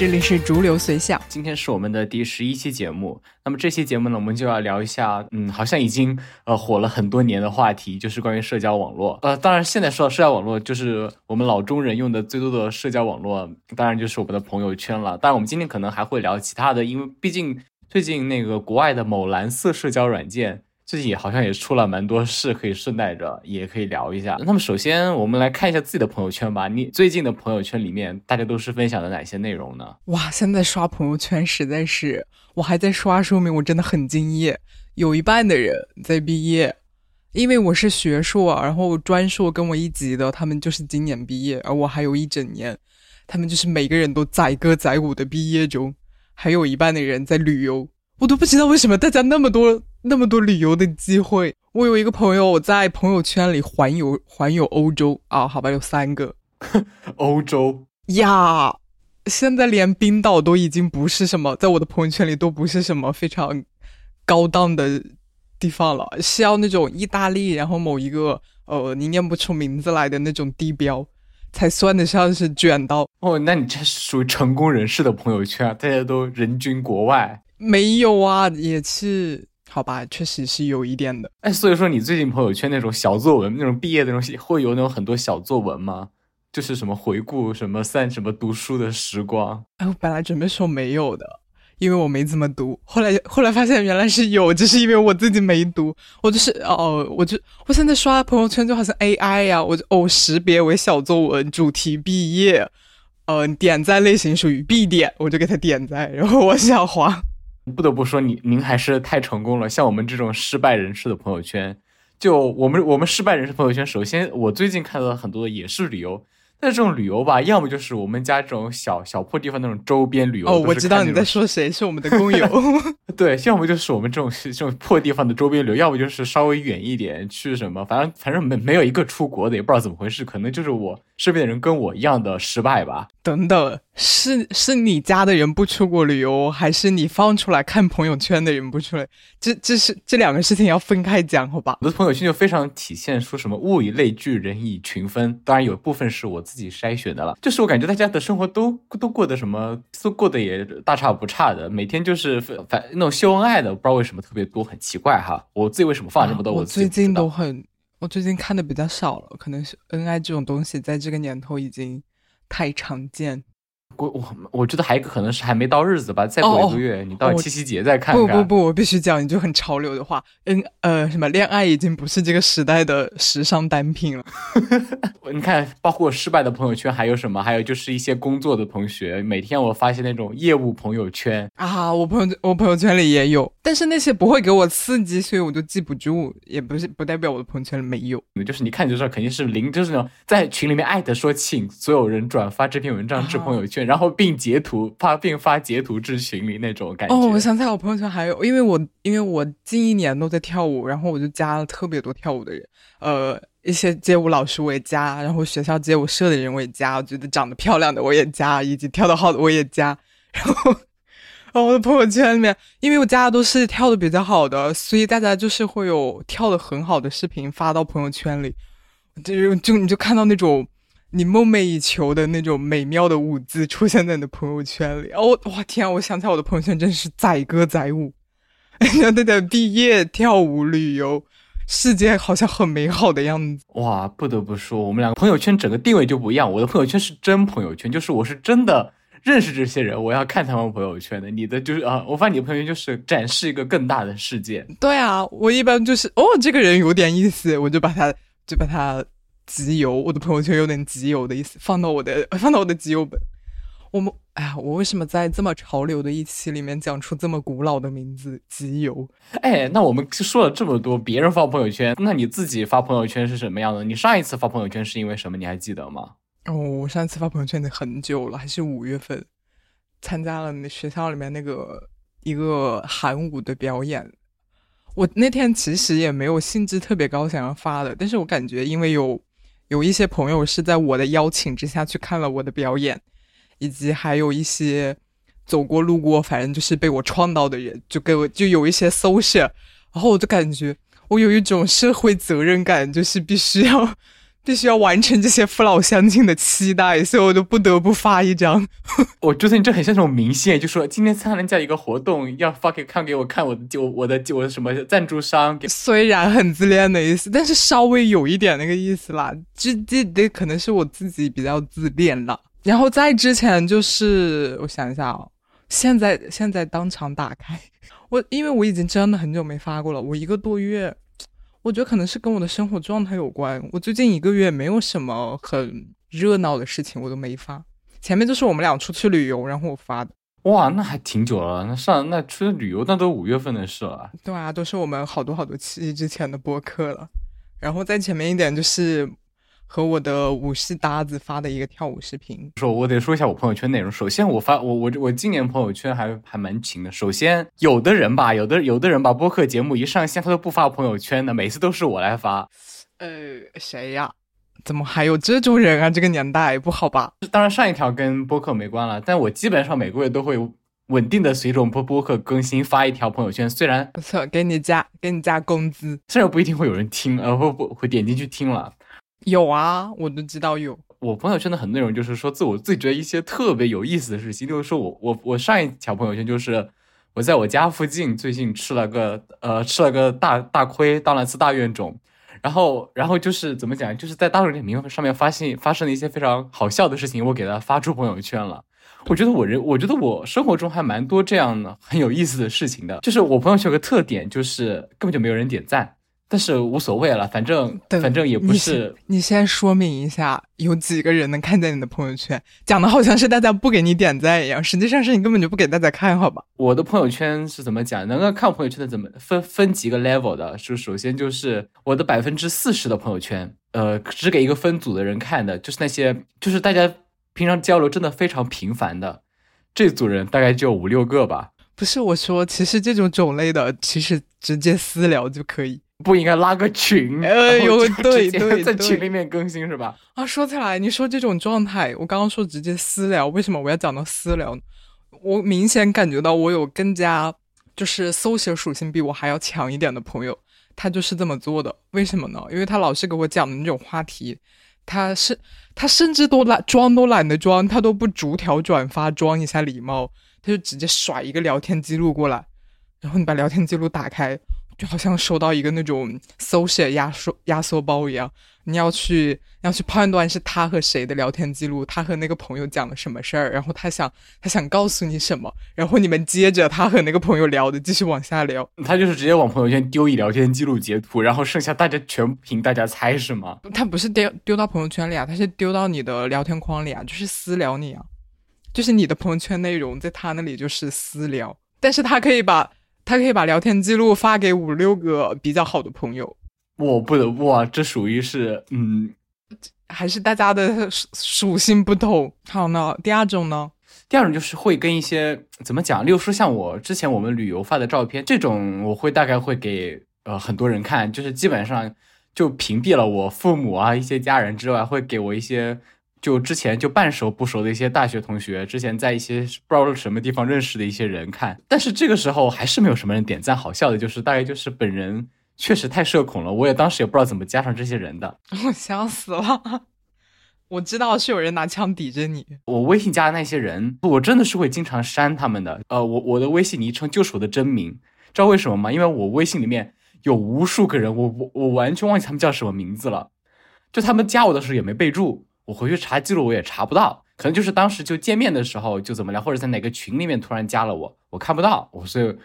这里是逐流随想，今天是我们的第十一期节目。那么这期节目呢，我们就要聊一下，嗯，好像已经呃火了很多年的话题，就是关于社交网络。呃，当然现在说到社交网络，就是我们老中人用的最多的社交网络，当然就是我们的朋友圈了。当然，我们今天可能还会聊其他的，因为毕竟最近那个国外的某蓝色社交软件。最近好像也出了蛮多事，可以顺带着也可以聊一下。那么首先我们来看一下自己的朋友圈吧。你最近的朋友圈里面，大家都是分享的哪些内容呢？哇，现在刷朋友圈实在是，我还在刷，说明我真的很敬业。有一半的人在毕业，因为我是学硕，然后专硕跟我一级的，他们就是今年毕业，而我还有一整年，他们就是每个人都载歌载舞的毕业中。还有一半的人在旅游，我都不知道为什么大家那么多。那么多旅游的机会，我有一个朋友在朋友圈里环游环游欧洲啊，好吧，有三个 欧洲呀，现在连冰岛都已经不是什么，在我的朋友圈里都不是什么非常高档的地方了，是要那种意大利，然后某一个呃你念不出名字来的那种地标，才算得上是卷到哦。那你这属于成功人士的朋友圈，大家都人均国外？没有啊，也是。好吧，确实是有一点的。哎，所以说你最近朋友圈那种小作文，那种毕业的东西，会有那种很多小作文吗？就是什么回顾什么三什么读书的时光。哎，我本来准备说没有的，因为我没怎么读。后来后来发现原来是有，只是因为我自己没读。我就是哦，我就我现在刷朋友圈就好像 AI 呀，我就哦识别为小作文，主题毕业，呃点赞类型属于必点，我就给他点赞，然后往下滑。不得不说，你您还是太成功了。像我们这种失败人士的朋友圈，就我们我们失败人士朋友圈，首先我最近看到很多也是旅游。但这种旅游吧，要么就是我们家这种小小破地方那种周边旅游。哦，我知道你在说谁，是我们的工友。对，要么就是我们这种这种破地方的周边旅游，要么就是稍微远一点去什么，反正反正没没有一个出国的，也不知道怎么回事，可能就是我身边的人跟我一样的失败吧。等等，是是你家的人不出国旅游，还是你放出来看朋友圈的人不出来？这这是这两个事情要分开讲，好吧？我的朋友圈就非常体现出什么物以类聚，人以群分。当然有部分是我。自己筛选的了，就是我感觉大家的生活都都过得什么，都过得也大差不差的，每天就是反那种秀恩爱的，不知道为什么特别多，很奇怪哈。我自己为什么放这么多？我最近都很，我最近看的比较少了，可能是恩爱这种东西在这个年头已经太常见。我我我觉得还可能是还没到日子吧，再过一个月，你到七夕节再看看。不不不，我必须讲一句很潮流的话，嗯呃，什么恋爱已经不是这个时代的时尚单品了。你看，包括失败的朋友圈还有什么？还有就是一些工作的同学，每天我发现那种业务朋友圈啊，我朋友我朋友圈里也有，但是那些不会给我刺激，所以我就记不住，也不是不代表我的朋友圈里没有。就是你看就知道，肯定是零，就是那种在群里面艾特说，请所有人转发这篇文章至朋友圈。然后并截图发，并发截图至群里那种感觉。哦，我想起来，我朋友圈还有，因为我因为我近一年都在跳舞，然后我就加了特别多跳舞的人，呃，一些街舞老师我也加，然后学校街舞社的人我也加，我觉得长得漂亮的我也加，以及跳得好的我也加。然后，然后我的朋友圈里面，因为我加的都是跳的比较好的，所以大家就是会有跳的很好的视频发到朋友圈里，就就你就看到那种。你梦寐以求的那种美妙的舞姿出现在你的朋友圈里哦！哇天啊！我想起来我的朋友圈真是载歌载舞，人家在毕业跳舞旅游，世界好像很美好的样子。哇！不得不说，我们两个朋友圈整个定位就不一样。我的朋友圈是真朋友圈，就是我是真的认识这些人，我要看他们朋友圈的。你的就是啊，我发现你的朋友圈就是展示一个更大的世界。对啊，我一般就是哦，这个人有点意思，我就把他就把他。集邮，我的朋友圈有点集邮的意思，放到我的 放到我的集邮本。我们哎呀，我为什么在这么潮流的一期里面讲出这么古老的名字？集邮。哎，那我们说了这么多，别人发朋友圈，那你自己发朋友圈是什么样的？你上一次发朋友圈是因为什么？你还记得吗？哦，我上一次发朋友圈得很久了，还是五月份，参加了那学校里面那个一个韩舞的表演。我那天其实也没有兴致特别高想要发的，但是我感觉因为有。有一些朋友是在我的邀请之下去看了我的表演，以及还有一些走过路过，反正就是被我撞到的人，就给我就有一些 social，然后我就感觉我有一种社会责任感，就是必须要必须要完成这些父老乡亲的期待，所以我就不得不发一张。我觉得你这很像那种明线，就说今天参加一个活动，要发给看给我看我的就我的就我的什么赞助商。虽然很自恋的意思，但是稍微有一点那个意思啦。这这这可能是我自己比较自恋了。然后在之前就是我想一下哦，现在现在当场打开 我，因为我已经真的很久没发过了，我一个多月。我觉得可能是跟我的生活状态有关。我最近一个月没有什么很热闹的事情，我都没发。前面就是我们俩出去旅游，然后我发的。哇，那还挺久了。那上那出去旅游，那都五月份的事了。对啊，都是我们好多好多期之前的播客了。然后再前面一点就是。和我的舞室搭子发的一个跳舞视频，说，我得说一下我朋友圈内容。首先，我发我我我今年朋友圈还还蛮勤的。首先，有的人吧，有的有的人把播客节目一上线，他都不发朋友圈的，每次都是我来发。呃，谁呀？怎么还有这种人啊？这个年代不好吧？当然，上一条跟播客没关了，但我基本上每个月都会稳定的随着我播播客更新发一条朋友圈。虽然不错，给你加给你加工资，虽然不一定会有人听，呃，不不会点进去听了。有啊，我都知道有。我朋友圈的很多内容就是说自我自己觉得一些特别有意思的事情，就是说我我我上一条朋友圈就是我在我家附近最近吃了个呃吃了个大大亏，当了次大冤种，然后然后就是怎么讲，就是在大众点评上面发现发生了一些非常好笑的事情，我给他发出朋友圈了。我觉得我人我觉得我生活中还蛮多这样的很有意思的事情的，就是我朋友圈有个特点，就是根本就没有人点赞。但是无所谓了，反正反正也不是。你先说明一下，有几个人能看见你的朋友圈？讲的好像是大家不给你点赞一样，实际上是你根本就不给大家看好吧？我的朋友圈是怎么讲？能够看朋友圈的怎么分分几个 level 的？就首先就是我的百分之四十的朋友圈，呃，只给一个分组的人看的，就是那些就是大家平常交流真的非常频繁的这组人，大概就五六个吧。不是我说，其实这种种类的，其实直接私聊就可以。不应该拉个群，哎呦，对对，在群里面更新是吧？啊，说起来，你说这种状态，我刚刚说直接私聊，为什么我要讲到私聊呢？我明显感觉到我有更加就是搜写属性比我还要强一点的朋友，他就是这么做的。为什么呢？因为他老是给我讲的那种话题，他是他甚至都懒装都懒得装，他都不逐条转发装一下礼貌，他就直接甩一个聊天记录过来，然后你把聊天记录打开。就好像收到一个那种搜写压缩压缩包一样，你要去要去判断是他和谁的聊天记录，他和那个朋友讲了什么事儿，然后他想他想告诉你什么，然后你们接着他和那个朋友聊的继续往下聊。他就是直接往朋友圈丢一聊天记录截图，然后剩下大家全凭大家猜是吗？他不是丢丢到朋友圈里啊，他是丢到你的聊天框里啊，就是私聊你啊，就是你的朋友圈内容在他那里就是私聊，但是他可以把。他可以把聊天记录发给五六个比较好的朋友，我不得不啊，这属于是嗯，还是大家的属性不同。好呢，第二种呢？第二种就是会跟一些怎么讲，例如说像我之前我们旅游发的照片，这种我会大概会给呃很多人看，就是基本上就屏蔽了我父母啊一些家人之外，会给我一些。就之前就半熟不熟的一些大学同学，之前在一些不知道什么地方认识的一些人看，但是这个时候还是没有什么人点赞。好笑的就是大概就是本人确实太社恐了，我也当时也不知道怎么加上这些人的。我笑死了，我知道是有人拿枪抵着你。我微信加的那些人，我真的是会经常删他们的。呃，我我的微信昵称就是我的真名，知道为什么吗？因为我微信里面有无数个人，我我我完全忘记他们叫什么名字了，就他们加我的时候也没备注。我回去查记录，我也查不到，可能就是当时就见面的时候就怎么聊，或者在哪个群里面突然加了我，我看不到，我 所以，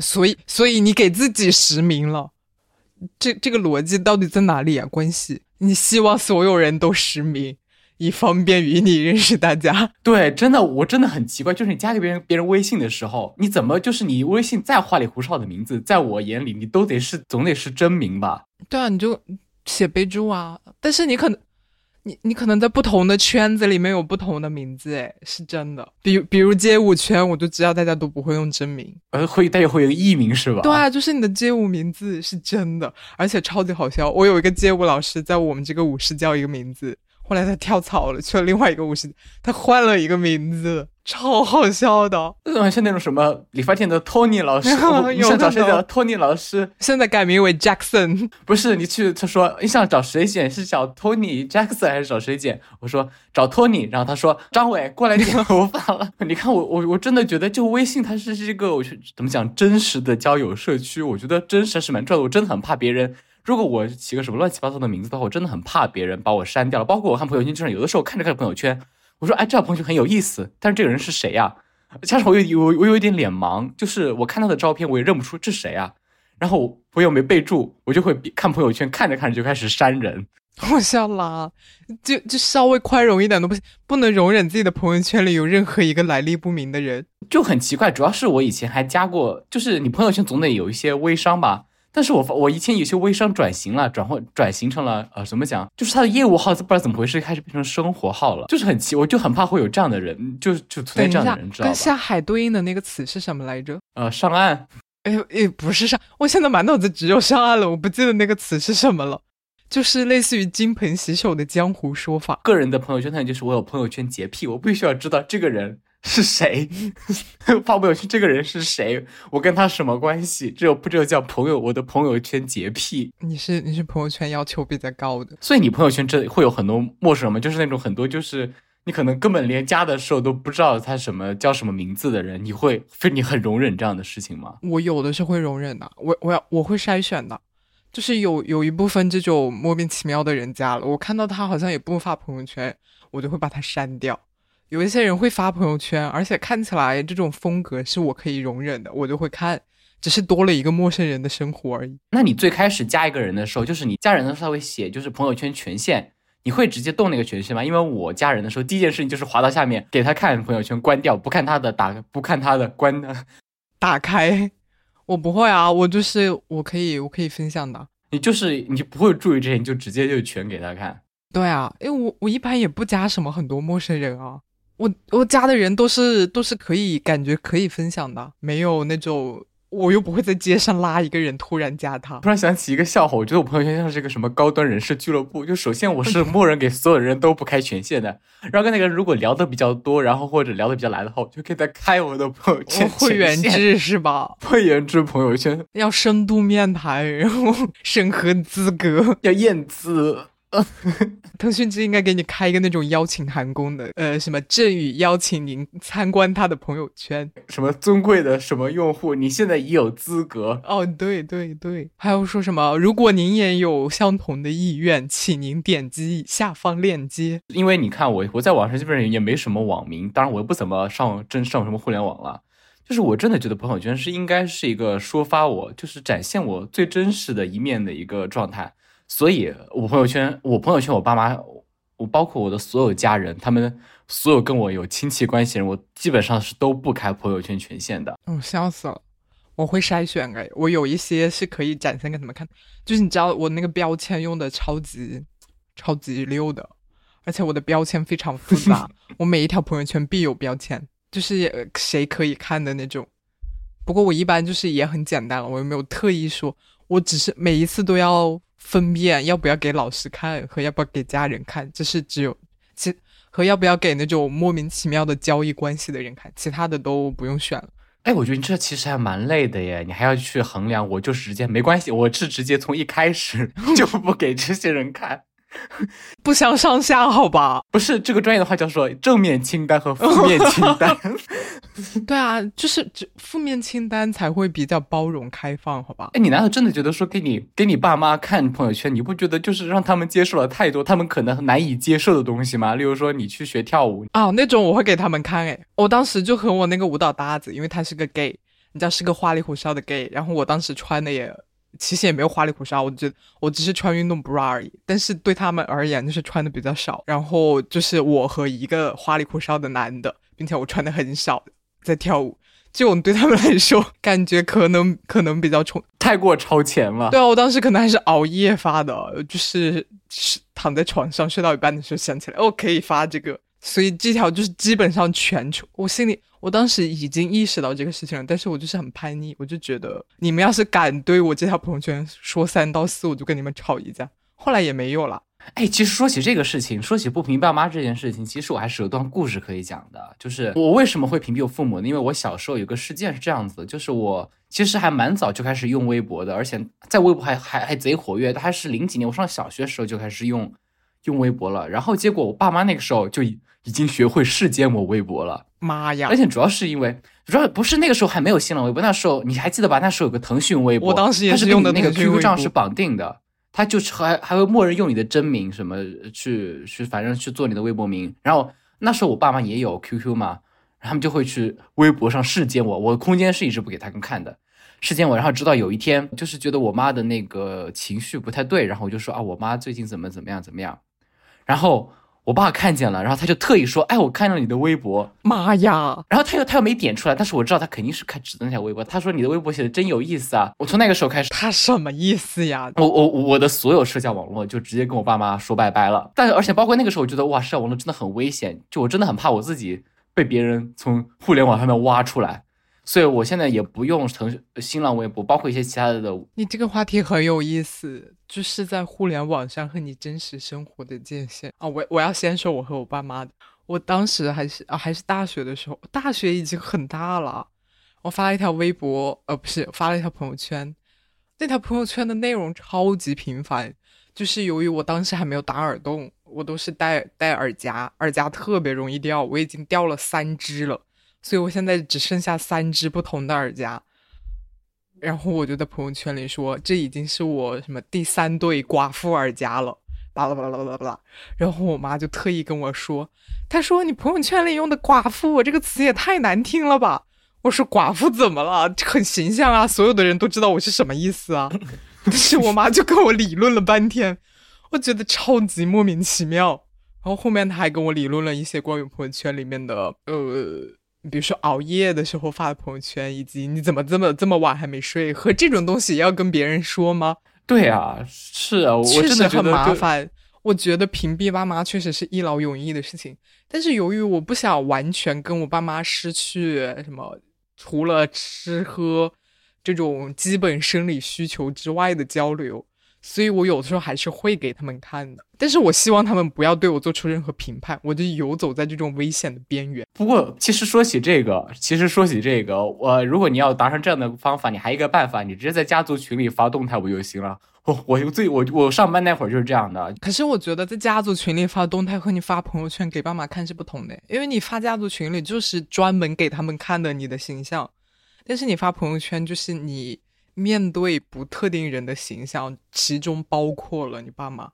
所以所以你给自己实名了，这这个逻辑到底在哪里啊？关系？你希望所有人都实名，以方便于你认识大家？对，真的，我真的很奇怪，就是你加给别人别人微信的时候，你怎么就是你微信再花里胡哨的名字，在我眼里你都得是总得是真名吧？对啊，你就写备注啊，但是你可能。你你可能在不同的圈子里面有不同的名字，哎，是真的。比比如街舞圈，我就知道大家都不会用真名，呃，会大家会有艺名是吧？对啊，就是你的街舞名字是真的，而且超级好笑。我有一个街舞老师，在我们这个舞室叫一个名字，后来他跳槽了，去了另外一个舞室，他换了一个名字，超好笑的。嗯，像那种什么理发店的 Tony 老师，你想找谁叫 Tony 老师？现在改名为 Jackson。不是，你去他说你想找谁剪？是找 Tony Jackson 还是找谁剪？我说找 Tony，然后他说张伟过来剪头发了。你看我我 我真的觉得，就微信它是一个，我怎么讲真实的交友社区？我觉得真实是蛮重要的。我真的很怕别人。如果我起个什么乱七八糟的名字的话，我真的很怕别人把我删掉了。包括我看朋友圈，就是有的时候看着看着朋友圈，我说哎，这条朋友圈很有意思，但是这个人是谁呀？加上我有我我有一点脸盲，就是我看他的照片我也认不出这谁啊。然后我又没备注，我就会看朋友圈，看着看着就开始删人。我笑啦，就就稍微宽容一点都不行，不能容忍自己的朋友圈里有任何一个来历不明的人，就很奇怪。主要是我以前还加过，就是你朋友圈总得有一些微商吧。但是我我以前有些微商转型了，转换转型成了呃，怎么讲？就是他的业务号不知道怎么回事，开始变成生活号了，就是很奇，我就很怕会有这样的人，就就存在这样的人，知道跟下海对应的那个词是什么来着？呃，上岸。哎哎，不是上，我现在满脑子只有上岸了，我不记得那个词是什么了，就是类似于金盆洗手的江湖说法。个人的朋友圈，那就是我有朋友圈洁癖，我必须要知道这个人。是谁发朋友圈？这个人是谁？我跟他什么关系？这不就叫朋友？我的朋友圈洁癖。你是你是朋友圈要求比较高的，所以你朋友圈这会有很多陌生人吗？就是那种很多就是你可能根本连加的时候都不知道他什么叫什么名字的人，你会非你很容忍这样的事情吗？我有的是会容忍的，我我要我会筛选的，就是有有一部分这种莫名其妙的人加了，我看到他好像也不发朋友圈，我就会把他删掉。有一些人会发朋友圈，而且看起来这种风格是我可以容忍的，我就会看，只是多了一个陌生人的生活而已。那你最开始加一个人的时候，就是你加人的时候他会写就是朋友圈权限，你会直接动那个权限吗？因为我加人的时候，第一件事情就是滑到下面给他看朋友圈，关掉，不看他的打，不看他的关的，打开。我不会啊，我就是我可以我可以分享的。你就是你就不会注意这些，你就直接就全给他看。对啊，因为我我一般也不加什么很多陌生人啊。我我加的人都是都是可以感觉可以分享的，没有那种我又不会在街上拉一个人突然加他。突然想起一个笑话，我觉得我朋友圈像是一个什么高端人士俱乐部。就首先我是 默认给所有人都不开权限的，然后跟那个人如果聊的比较多，然后或者聊的比较来的话，我就给他开我的朋友圈会员制是吧？会员制朋友圈要深度面谈，然后 审核资格要验资。腾讯之应该给你开一个那种邀请函功能，呃，什么振宇邀请您参观他的朋友圈，什么尊贵的什么用户，你现在已有资格。哦，对对对，还有说什么，如果您也有相同的意愿，请您点击下方链接。因为你看我，我在网上基本上也没什么网名，当然我又不怎么上真上什么互联网了，就是我真的觉得朋友圈是应该是一个抒发我，就是展现我最真实的一面的一个状态。所以，我朋友圈，我朋友圈，我爸妈，我包括我的所有家人，他们所有跟我有亲戚关系人，我基本上是都不开朋友圈权限的。嗯，笑死了！我会筛选哎，我有一些是可以展现给他们看，就是你知道我那个标签用的超级超级溜的，而且我的标签非常复杂，我每一条朋友圈必有标签，就是谁可以看的那种。不过我一般就是也很简单了，我又没有特意说，我只是每一次都要。分辨要不要给老师看和要不要给家人看，这是只有其和要不要给那种莫名其妙的交易关系的人看，其他的都不用选了。哎，我觉得你这其实还蛮累的耶，你还要去衡量。我就是直接没关系，我是直接从一开始 就不给这些人看。不相上下，好吧？不是这个专业的话叫做正面清单和负面清单。对啊，就是只负面清单才会比较包容开放，好吧？哎，你难道真的觉得说给你给你爸妈看朋友圈，你不觉得就是让他们接受了太多他们可能难以接受的东西吗？例如说你去学跳舞啊，那种我会给他们看。哎，我当时就和我那个舞蹈搭子，因为他是个 gay，你知道是个花里胡哨的 gay，然后我当时穿的也。其实也没有花里胡哨，我觉得我只是穿运动 bra 而已。但是对他们而言，就是穿的比较少。然后就是我和一个花里胡哨的男的，并且我穿的很少，在跳舞。这种对他们来说，感觉可能可能比较冲，太过超前了。对啊，我当时可能还是熬夜发的，就是是躺在床上睡到一半的时候想起来，哦，可以发这个。所以这条就是基本上全出，我心里。我当时已经意识到这个事情了，但是我就是很叛逆，我就觉得你们要是敢对我这条朋友圈说三道四，我就跟你们吵一架。后来也没有了。哎，其实说起这个事情，说起不屏蔽爸妈这件事情，其实我还是有段故事可以讲的。就是我为什么会屏蔽我父母呢？因为我小时候有个事件是这样子的，就是我其实还蛮早就开始用微博的，而且在微博还还还贼活跃。还是零几年我上小学时候就开始用用微博了。然后结果我爸妈那个时候就已已经学会世间我微博了。妈呀！而且主要是因为主要不是那个时候还没有新浪微博，那时候你还记得吧？那时候有个腾讯微博，我当时也是用的那个 QQ 账是绑定的。他就是还还会默认用你的真名什么去去，反正去做你的微博名。然后那时候我爸妈也有 QQ 嘛，他们就会去微博上视奸我。我空间是一直不给他们看的，视奸我。然后直到有一天，就是觉得我妈的那个情绪不太对，然后我就说啊，我妈最近怎么怎么样怎么样，然后。我爸看见了，然后他就特意说：“哎，我看到你的微博，妈呀！”然后他又他又没点出来，但是我知道他肯定是看指的那条微博。他说：“你的微博写的真有意思啊！”我从那个时候开始，他什么意思呀？我我我的所有社交网络就直接跟我爸妈说拜拜了。但而且包括那个时候，我觉得哇，社交网络真的很危险，就我真的很怕我自己被别人从互联网上面挖出来。所以我现在也不用腾讯新浪微博，包括一些其他的。你这个话题很有意思，就是在互联网上和你真实生活的界限啊。我我要先说我和我爸妈的，我当时还是啊还是大学的时候，大学已经很大了。我发了一条微博，呃不是发了一条朋友圈，那条朋友圈的内容超级频繁，就是由于我当时还没有打耳洞，我都是戴戴耳夹，耳夹特别容易掉，我已经掉了三只了。所以我现在只剩下三只不同的耳夹，然后我就在朋友圈里说，这已经是我什么第三对寡妇耳夹了，巴拉巴拉巴拉巴拉。然后我妈就特意跟我说，她说你朋友圈里用的“寡妇”这个词也太难听了吧？我说寡妇怎么了？很形象啊，所有的人都知道我是什么意思啊。但是我妈就跟我理论了半天，我觉得超级莫名其妙。然后后面她还跟我理论了一些关于朋友圈里面的呃。比如说熬夜的时候发的朋友圈，以及你怎么这么这么晚还没睡，和这种东西要跟别人说吗？对啊，是啊，我真的很麻烦。我觉得屏蔽爸妈确实是一劳永逸的事情，但是由于我不想完全跟我爸妈失去什么，除了吃喝这种基本生理需求之外的交流。所以我有的时候还是会给他们看的，但是我希望他们不要对我做出任何评判，我就游走在这种危险的边缘。不过，其实说起这个，其实说起这个，我如果你要达成这样的方法，你还一个办法，你直接在家族群里发动态不就行了？我我最我我上班那会儿就是这样的。可是我觉得在家族群里发动态和你发朋友圈给爸妈看是不同的，因为你发家族群里就是专门给他们看的你的形象，但是你发朋友圈就是你。面对不特定人的形象，其中包括了你爸妈，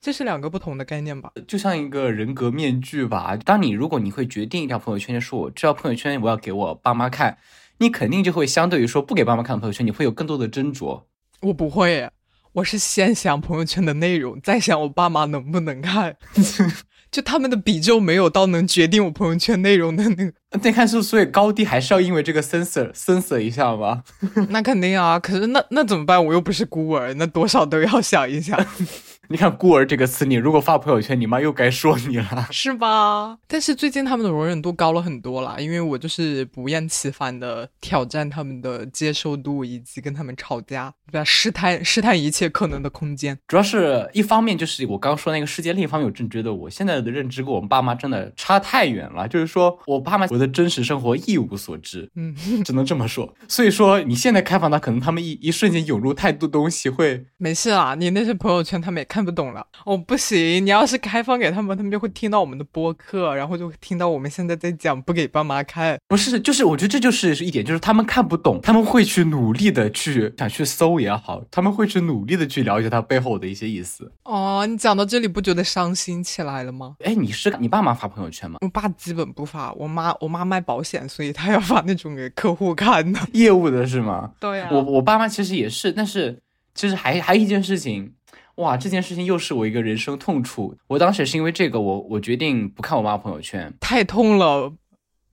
这是两个不同的概念吧？就像一个人格面具吧。当你如果你会决定一条朋友圈，说我这条朋友圈我要给我爸妈看，你肯定就会相对于说不给爸妈看的朋友圈，你会有更多的斟酌。我不会，我是先想朋友圈的内容，再想我爸妈能不能看。就他们的比重没有到能决定我朋友圈内容的那个，那看是所以高低还是要因为这个 censor censor 一下吗？那肯定啊，可是那那怎么办？我又不是孤儿，那多少都要想一下。你看“孤儿”这个词，你如果发朋友圈，你妈又该说你了，是吧？但是最近他们的容忍度高了很多啦，因为我就是不厌其烦的挑战他们的接受度，以及跟他们吵架，对吧？试探试探一切可能的空间。主要是一方面就是我刚说那个世界，另一方面我真觉得我现在的认知跟我们爸妈真的差太远了。就是说我爸妈我的真实生活一无所知，嗯，只能这么说。所以说你现在开放他，可能他们一一瞬间涌入太多东西会没事啦。你那些朋友圈他们也看。看不懂了，哦，不行！你要是开放给他们，他们就会听到我们的播客，然后就会听到我们现在在讲不给爸妈看。不是，就是我觉得这就是一点，就是他们看不懂，他们会去努力的去想去搜也好，他们会去努力的去了解它背后的一些意思。哦，你讲到这里不觉得伤心起来了吗？哎，你是你爸妈发朋友圈吗？我爸基本不发，我妈我妈卖保险，所以他要发那种给客户看的 业务的是吗？对呀。我我爸妈其实也是，但是其实还还一件事情。哇，这件事情又是我一个人生痛处。我当时是因为这个，我我决定不看我妈朋友圈，太痛了。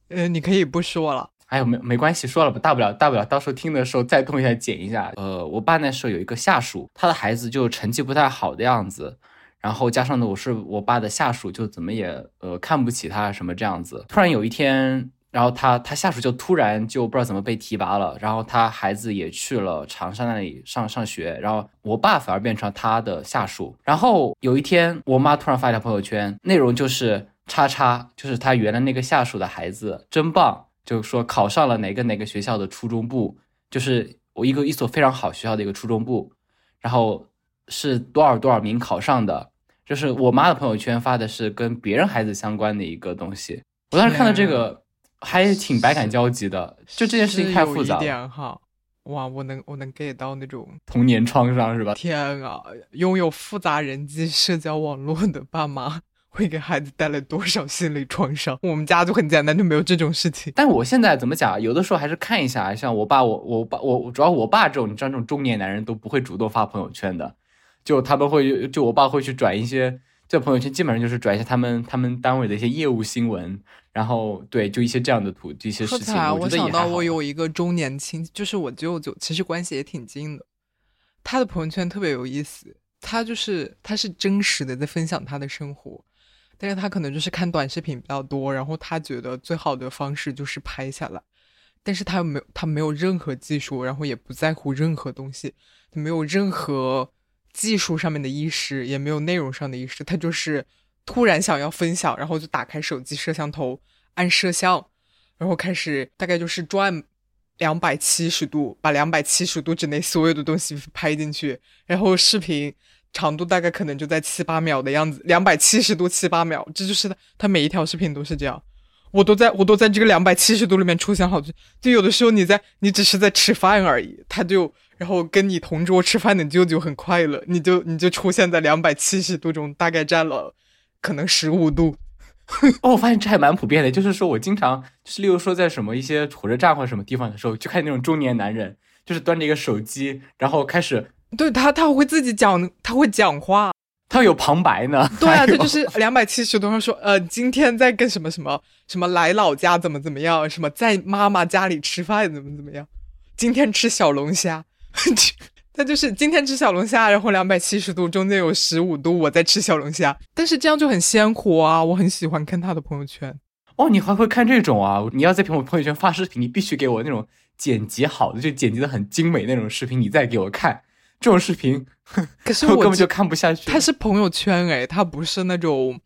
呃，你可以不说了。哎呦，没没关系，说了吧，大不了大不了，到时候听的时候再痛一下，剪一下。呃，我爸那时候有一个下属，他的孩子就成绩不太好的样子，然后加上呢，我是我爸的下属，就怎么也呃看不起他什么这样子。突然有一天，然后他他下属就突然就不知道怎么被提拔了，然后他孩子也去了长沙那里上上学，然后我爸反而变成了他的下属。然后有一天，我妈突然发一条朋友圈，内容就是叉叉，就是他原来那个下属的孩子真棒，就是说考上了哪个哪个学校的初中部，就是我一个一所非常好学校的一个初中部，然后是多少多少名考上的，就是我妈的朋友圈发的是跟别人孩子相关的一个东西。我当时看到这个。还挺百感交集的，就这件事情太复杂了。哈，哇，我能我能 get 到那种童年创伤是吧？天啊，拥有复杂人际社交网络的爸妈会给孩子带来多少心理创伤？我们家就很简单，就没有这种事情。但我现在怎么讲？有的时候还是看一下，像我爸，我我爸我主要我爸这种，你知道这种中年男人都不会主动发朋友圈的，就他们会就我爸会去转一些。在朋友圈基本上就是转一下他们他们单位的一些业务新闻，然后对，就一些这样的图这些事情。我想到我有一个中年亲，就是我舅舅，其实关系也挺近的。他的朋友圈特别有意思，他就是他是真实的在分享他的生活，但是他可能就是看短视频比较多，然后他觉得最好的方式就是拍下来，但是他没有他没有任何技术，然后也不在乎任何东西，他没有任何。技术上面的意识也没有内容上的意识，他就是突然想要分享，然后就打开手机摄像头按摄像，然后开始大概就是转两百七十度，把两百七十度之内所有的东西拍进去，然后视频长度大概可能就在七八秒的样子，两百七十度七八秒，这就是他他每一条视频都是这样，我都在我都在这个两百七十度里面出现好久，就有的时候你在你只是在吃饭而已，他就。然后跟你同桌吃饭的舅舅很快乐，你就你就出现在两百七十度中，大概占了可能十五度。哦，我发现这还蛮普遍的，就是说我经常就是，例如说在什么一些火车站或者什么地方的时候，就看那种中年男人，就是端着一个手机，然后开始对他他会自己讲，他会讲话，他有旁白呢。对啊，他就是 两百七十度上说，呃，今天在跟什么什么什么来老家怎么怎么样，什么在妈妈家里吃饭怎么怎么样，今天吃小龙虾。他就是今天吃小龙虾，然后两百七十度，中间有十五度，我在吃小龙虾，但是这样就很鲜活啊！我很喜欢看他的朋友圈。哦，你还会看这种啊？你要在朋朋友圈发视频，你必须给我那种剪辑好的，就剪辑的很精美那种视频，你再给我看这种视频。可是我根本就看不下去。他是朋友圈哎，他不是那种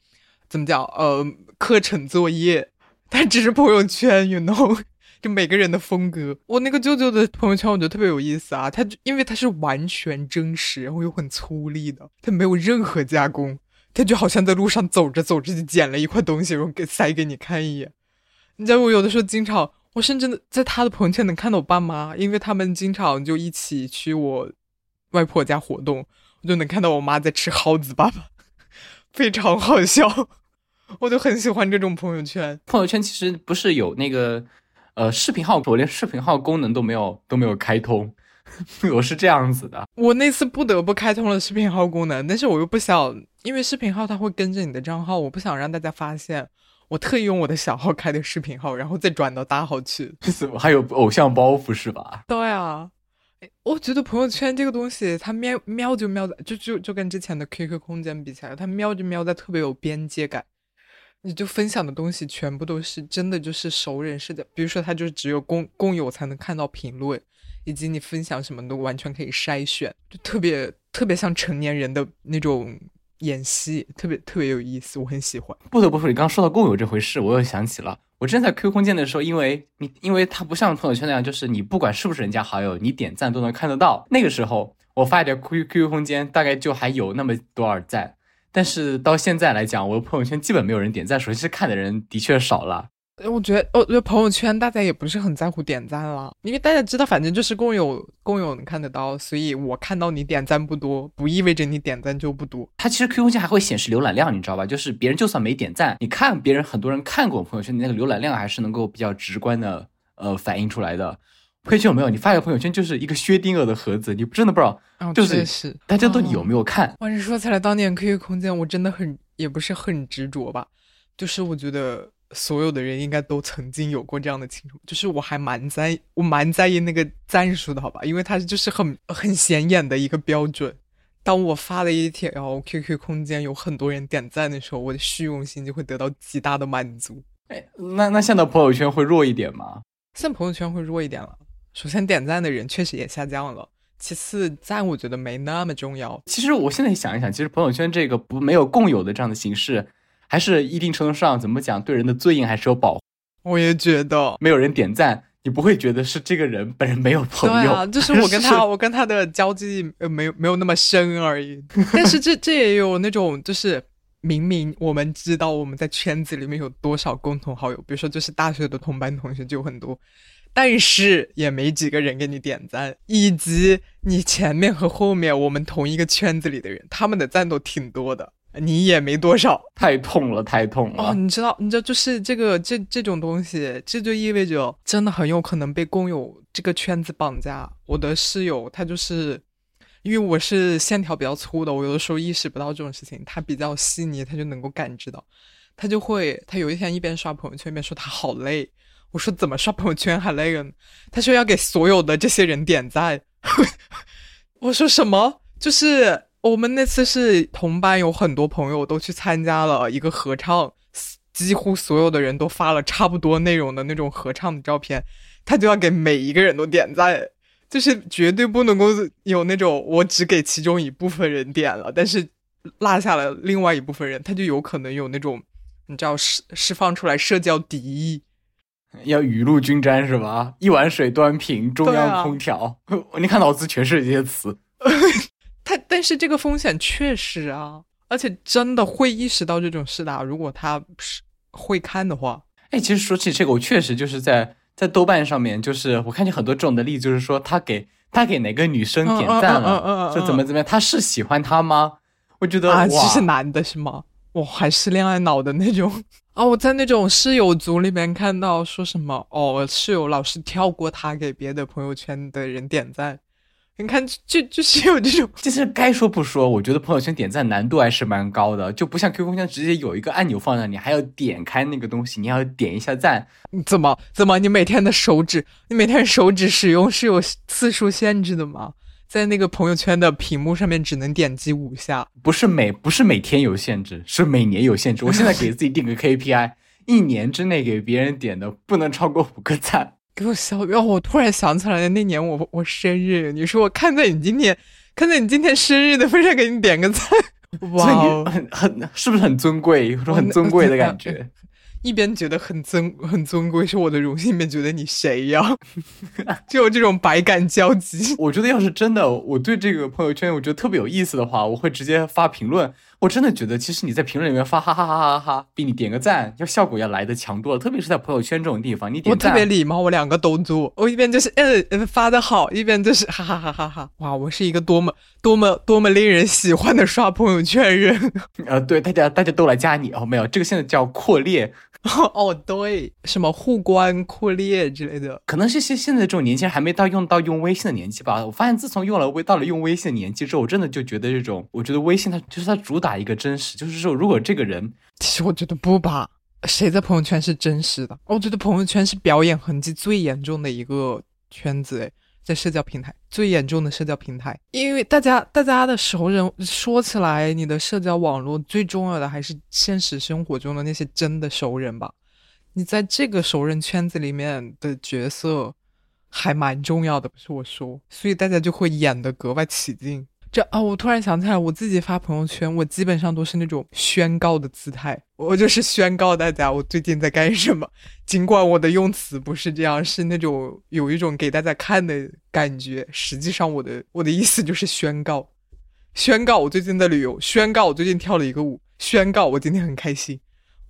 怎么讲呃课程作业，他只是朋友圈，you know。就每个人的风格，我那个舅舅的朋友圈，我觉得特别有意思啊。他就因为他是完全真实，然后又很粗粝的，他没有任何加工，他就好像在路上走着走着就捡了一块东西，然后给塞给你看一眼。你知道我有的时候经常，我甚至在他的朋友圈能看到我爸妈，因为他们经常就一起去我外婆家活动，我就能看到我妈在吃蒿子粑粑，非常好笑。我就很喜欢这种朋友圈。朋友圈其实不是有那个。呃，视频号我连视频号功能都没有都没有开通，我是这样子的。我那次不得不开通了视频号功能，但是我又不想，因为视频号它会跟着你的账号，我不想让大家发现。我特意用我的小号开的视频号，然后再转到大号去。怎 么还有偶像包袱是吧？对啊，我觉得朋友圈这个东西，它喵喵就喵在，就就就跟之前的 QQ 空间比起来，它喵就喵在特别有边界感。你就分享的东西全部都是真的，就是熟人似的。比如说，他就是只有共共有才能看到评论，以及你分享什么都完全可以筛选，就特别特别像成年人的那种演戏，特别特别有意思，我很喜欢。不得不说，你刚说到共有这回事，我又想起了，我之前在 QQ 空间的时候，因为你因为它不像朋友圈那样，就是你不管是不是人家好友，你点赞都能看得到。那个时候我发一条 QQ 空间，大概就还有那么多少赞。但是到现在来讲，我的朋友圈基本没有人点赞，手机看的人的确少了。我觉得，我觉得朋友圈大家也不是很在乎点赞了，因为大家知道，反正就是共有，共有能看得到，所以我看到你点赞不多，不意味着你点赞就不多。它其实 QQ 空间还会显示浏览量，你知道吧？就是别人就算没点赞，你看别人很多人看过朋友圈，你那个浏览量还是能够比较直观的呃反映出来的。朋友圈有没有？你发一个朋友圈就是一个薛定谔的盒子，你真的不知道，就是大家都有没有看？哇，你说起来当年 QQ 空间，我真的很也不是很执着吧，就是我觉得所有的人应该都曾经有过这样的情况，就是我还蛮在，我蛮在意那个赞数的好吧，因为它就是很很显眼的一个标准。当我发了一条 QQ 空间有很多人点赞的时候，我的虚荣心就会得到极大的满足。哎，那那现在朋友圈会弱一点吗？现在朋友圈会弱一点了。首先点赞的人确实也下降了，其次赞我觉得没那么重要。其实我现在想一想，其实朋友圈这个不没有共有的这样的形式，还是一定程度上怎么讲，对人的尊严还是有保护。我也觉得，没有人点赞，你不会觉得是这个人本人没有朋友，对啊，就是我跟他，我跟他的交际呃没有没有那么深而已。但是这这也有那种，就是明明我们知道我们在圈子里面有多少共同好友，比如说就是大学的同班同学就有很多，但是也没几个人给你点赞，以及你前面和后面我们同一个圈子里的人，他们的赞都挺多的。你也没多少，太痛了，太痛了。哦，你知道，你知道，就是这个这这种东西，这就意味着真的很有可能被共有这个圈子绑架。我的室友他就是，因为我是线条比较粗的，我有的时候意识不到这种事情，他比较细腻，他就能够感知到，他就会，他有一天一边刷朋友圈一边说他好累。我说怎么刷朋友圈还累呢？他说要给所有的这些人点赞。我说什么？就是。我们那次是同班，有很多朋友都去参加了一个合唱，几乎所有的人都发了差不多内容的那种合唱的照片，他就要给每一个人都点赞，就是绝对不能够有那种我只给其中一部分人点了，但是落下了另外一部分人，他就有可能有那种你知道释释放出来社交敌意，要雨露均沾是吧？一碗水端平，中央空调，你看脑子全是这些词。他但是这个风险确实啊，而且真的会意识到这种事的。如果他是会看的话，哎，其实说起这个，我确实就是在在豆瓣上面，就是我看见很多这种的例子，就是说他给他给哪个女生点赞了，就怎么怎么样，他是喜欢他吗？我觉得啊，其实男的是吗？我还是恋爱脑的那种啊！我在那种室友组里面看到说什么哦，室友老是跳过他给别的朋友圈的人点赞。你看，就就是有这种，就是该说不说，我觉得朋友圈点赞难度还是蛮高的，就不像 QQ 空间直接有一个按钮放在那你，还要点开那个东西，你要点一下赞。怎么怎么？你每天的手指，你每天手指使用是有次数限制的吗？在那个朋友圈的屏幕上面只能点击五下，不是每不是每天有限制，是每年有限制。我现在给自己定个 KPI，一年之内给别人点的不能超过五个赞。给我笑！哦，我突然想起来了，那年我我生日，你说我看在你今天，看在你今天生日的份上，给你点个赞，哇，很很是不是很尊贵？有种很尊贵的 感觉。一边觉得很尊很尊贵是我的荣幸，一边觉得你谁呀？就有这种百感交集。我觉得要是真的，我对这个朋友圈我觉得特别有意思的话，我会直接发评论。我真的觉得，其实你在评论里面发哈哈哈哈哈，比你点个赞要效果要来的强多了。特别是在朋友圈这种地方，你点赞，我特别礼貌，我两个都做。我一边就是嗯嗯发的好，一边就是哈哈哈哈哈。哇，我是一个多么多么多么令人喜欢的刷朋友圈人。呃，对，大家大家都来加你哦，没有，这个现在叫扩列。哦，对，什么互关扩列之类的，可能是现现在这种年轻人还没到用到用微信的年纪吧。我发现自从用了微到了用微信的年纪之后，我真的就觉得这种，我觉得微信它就是它主打一个真实，就是说如果这个人，其实我觉得不吧，谁在朋友圈是真实的？我觉得朋友圈是表演痕迹最严重的一个圈子，诶。在社交平台最严重的社交平台，因为大家大家的熟人说起来，你的社交网络最重要的还是现实生活中的那些真的熟人吧。你在这个熟人圈子里面的角色还蛮重要的，不是我说，所以大家就会演得格外起劲。这啊，我突然想起来，我自己发朋友圈，我基本上都是那种宣告的姿态，我就是宣告大家我最近在干什么。尽管我的用词不是这样，是那种有一种给大家看的感觉，实际上我的我的意思就是宣告，宣告我最近在旅游，宣告我最近跳了一个舞，宣告我今天很开心。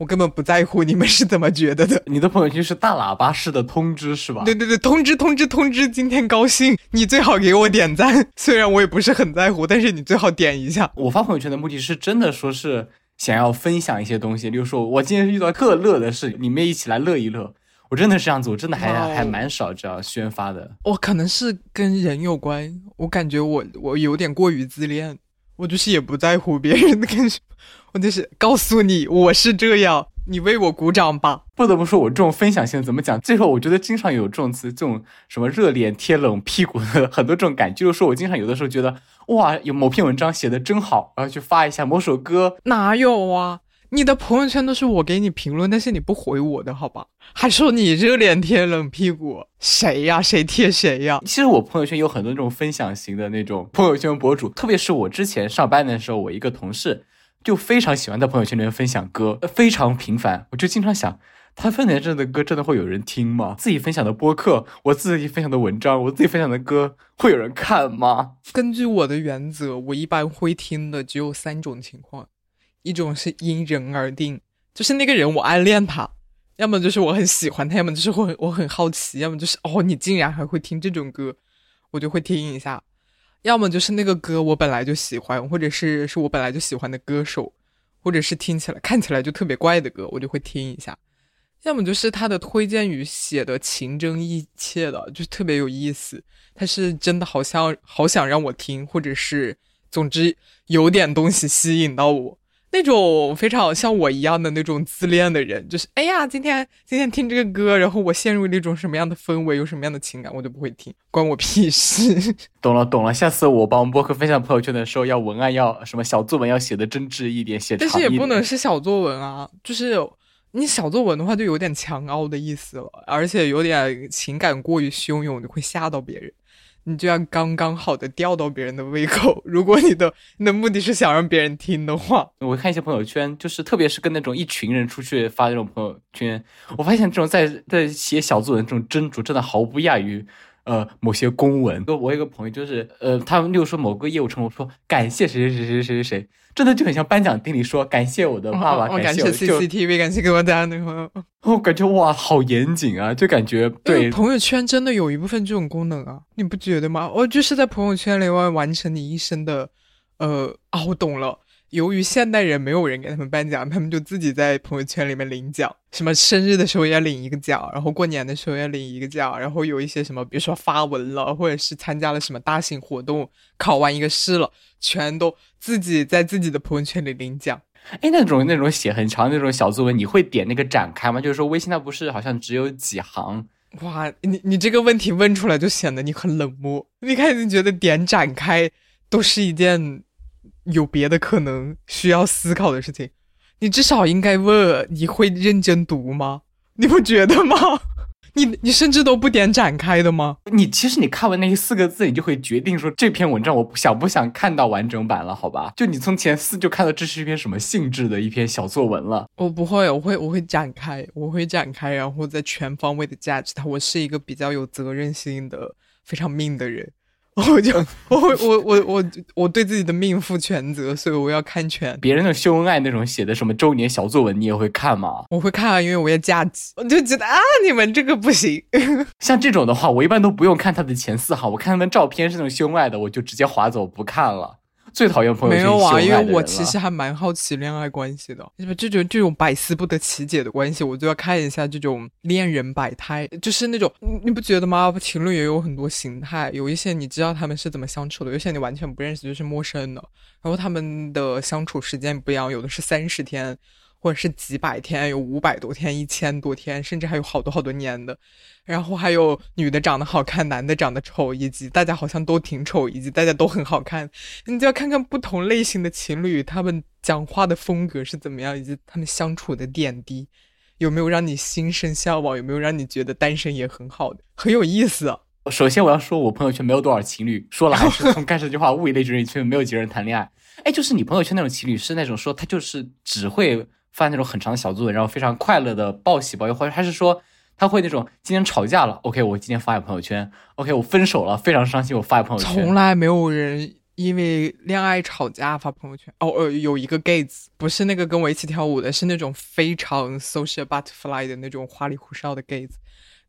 我根本不在乎你们是怎么觉得的。你的朋友圈是大喇叭式的通知是吧？对对对，通知通知通知，今天高兴，你最好给我点赞。虽然我也不是很在乎，但是你最好点一下。我发朋友圈的目的是真的说是想要分享一些东西，例如说我今天遇到特乐的事，你们一起来乐一乐。我真的是这样子，我真的还还蛮少这样宣发的。我可能是跟人有关，我感觉我我有点过于自恋。我就是也不在乎别人的感受，我就是告诉你我是这样，你为我鼓掌吧。不得不说，我这种分享性怎么讲？最后我觉得经常有这种词，这种什么热脸贴冷屁股的 很多这种感，就是说我经常有的时候觉得哇，有某篇文章写的真好，然后去发一下某首歌。哪有啊？你的朋友圈都是我给你评论，但是你不回我的好吧？还说你热脸贴冷屁股，谁呀？谁贴谁呀？其实我朋友圈有很多这种分享型的那种朋友圈博主，特别是我之前上班的时候，我一个同事就非常喜欢在朋友圈里面分享歌，非常频繁。我就经常想，他分享这的歌真的会有人听吗？自己分享的播客，我自己分享的文章，我自己分享的歌，会有人看吗？根据我的原则，我一般会听的只有三种情况。一种是因人而定，就是那个人我暗恋他，要么就是我很喜欢他，要么就是我我很好奇，要么就是哦你竟然还会听这种歌，我就会听一下；要么就是那个歌我本来就喜欢，或者是是我本来就喜欢的歌手，或者是听起来看起来就特别怪的歌，我就会听一下；要么就是他的推荐语写的情真意切的，就特别有意思，他是真的好像好想让我听，或者是总之有点东西吸引到我。那种非常像我一样的那种自恋的人，就是哎呀，今天今天听这个歌，然后我陷入那种什么样的氛围，有什么样的情感，我就不会听，关我屁事。懂了懂了，下次我帮播客分享朋友圈的时候，要文案要什么小作文要写的真挚一点，写但是也不能是小作文啊，就是你小作文的话就有点强凹的意思了，而且有点情感过于汹涌，你会吓到别人。你就要刚刚好的吊到别人的胃口。如果你的你的目的是想让别人听的话，我看一些朋友圈，就是特别是跟那种一群人出去发那种朋友圈，我发现这种在在写小作文这种斟酌，真的毫不亚于呃某些公文。我有个朋友就是呃，他们例如说某个业务承诺说感谢谁谁谁谁谁谁谁。真的就很像颁奖典礼，说感谢我的爸爸，感谢 CCTV，感谢给我带来的朋友。我感觉哇，好严谨啊，就感觉对朋友圈真的有一部分这种功能啊，你不觉得吗？我就是在朋友圈里外完成你一生的，呃啊，我懂了。由于现代人没有人给他们颁奖，他们就自己在朋友圈里面领奖。什么生日的时候要领一个奖，然后过年的时候要领一个奖，然后有一些什么，比如说发文了，或者是参加了什么大型活动，考完一个试了，全都自己在自己的朋友圈里领奖。哎，那种那种写很长那种小作文，你会点那个展开吗？就是说微信它不是好像只有几行？哇，你你这个问题问出来就显得你很冷漠。你看，你觉得点展开都是一件。有别的可能需要思考的事情，你至少应该问你会认真读吗？你不觉得吗？你你甚至都不点展开的吗？你其实你看完那四个字，你就会决定说这篇文章我想不想看到完整版了？好吧，就你从前四就看到这是一篇什么性质的一篇小作文了。我不会，我会我会展开，我会展开，然后再全方位的价值它。我是一个比较有责任心的、非常命的人。我就我我我我我对自己的命负全责，所以我要看全。别人的秀恩爱那种写的什么周年小作文，你也会看吗？我会看啊，因为我要加急。我就觉得啊，你们这个不行。像这种的话，我一般都不用看他的前四行，我看他们照片是那种秀恩爱的，我就直接划走不看了。最讨厌朋友圈没有啊，因为我其实还蛮好奇恋爱关系的，这种这种百思不得其解的关系，我就要看一下这种恋人百态，就是那种你不觉得吗？情侣也有很多形态，有一些你知道他们是怎么相处的，有些你完全不认识，就是陌生的，然后他们的相处时间不一样，有的是三十天。或者是几百天，有五百多天、一千多天，甚至还有好多好多年的。然后还有女的长得好看，男的长得丑，以及大家好像都挺丑，以及大家都很好看。你就要看看不同类型的情侣，他们讲话的风格是怎么样，以及他们相处的点滴，有没有让你心生向往，有没有让你觉得单身也很好的，很有意思。首先我要说，我朋友圈没有多少情侣，说了还是 从开始这句话，物以类聚，人以群分，没有几个人谈恋爱。哎，就是你朋友圈那种情侣，是那种说他就是只会。发那种很长的小作文，然后非常快乐的报喜报忧，或者还是说他会那种今天吵架了，OK，我今天发一朋友圈，OK，我分手了，非常伤心，我发一朋友圈。从来没有人因为恋爱吵架发朋友圈。哦，呃，有一个 gays，不是那个跟我一起跳舞的，是那种非常 social butterfly 的那种花里胡哨的 gays，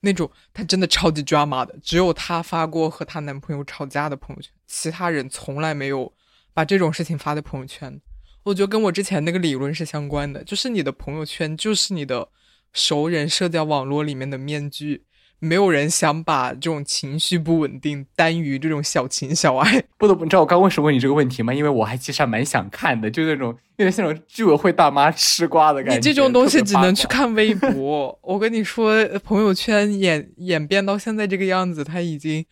那种他真的超级 drama 的，只有他发过和她男朋友吵架的朋友圈，其他人从来没有把这种事情发在朋友圈。我觉得跟我之前那个理论是相关的，就是你的朋友圈就是你的熟人社交网络里面的面具，没有人想把这种情绪不稳定耽于这种小情小爱。不得不，你知道我刚为什么问你这个问题吗？因为我还其实还蛮想看的，就那种有点像那种居委会大妈吃瓜的感觉。你这种东西只能去看微博。我跟你说，朋友圈演演变到现在这个样子，它已经。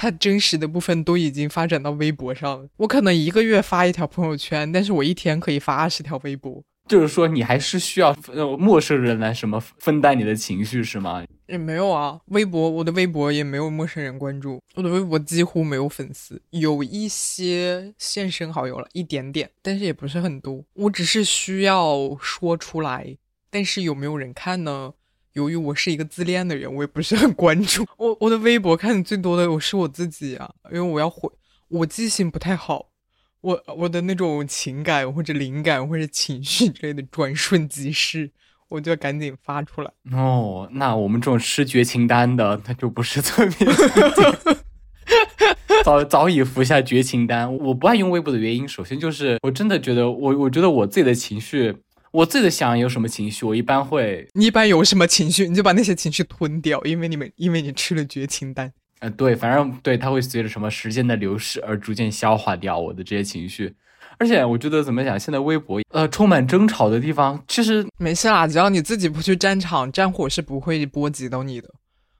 它真实的部分都已经发展到微博上了。我可能一个月发一条朋友圈，但是我一天可以发二十条微博。就是说你还是需要呃陌生人来什么分担你的情绪是吗？也没有啊，微博我的微博也没有陌生人关注，我的微博几乎没有粉丝，有一些现身好友了一点点，但是也不是很多。我只是需要说出来，但是有没有人看呢？由于我是一个自恋的人，我也不是很关注。我我的微博看的最多的我是我自己啊，因为我要回，我记性不太好。我我的那种情感或者灵感或者情绪之类的转瞬即逝，我就赶紧发出来。哦，那我们这种吃绝情丹的，那就不是特别 早早已服下绝情丹。我不爱用微博的原因，首先就是我真的觉得我我觉得我自己的情绪，我自己的想有什么情绪，我一般会，你一般有什么情绪，你就把那些情绪吞掉，因为你们因为你吃了绝情丹。呃，对，反正对，它会随着什么时间的流逝而逐渐消化掉我的这些情绪，而且我觉得怎么讲，现在微博呃充满争吵的地方，其实没事啦，只要你自己不去战场，战火是不会波及到你的。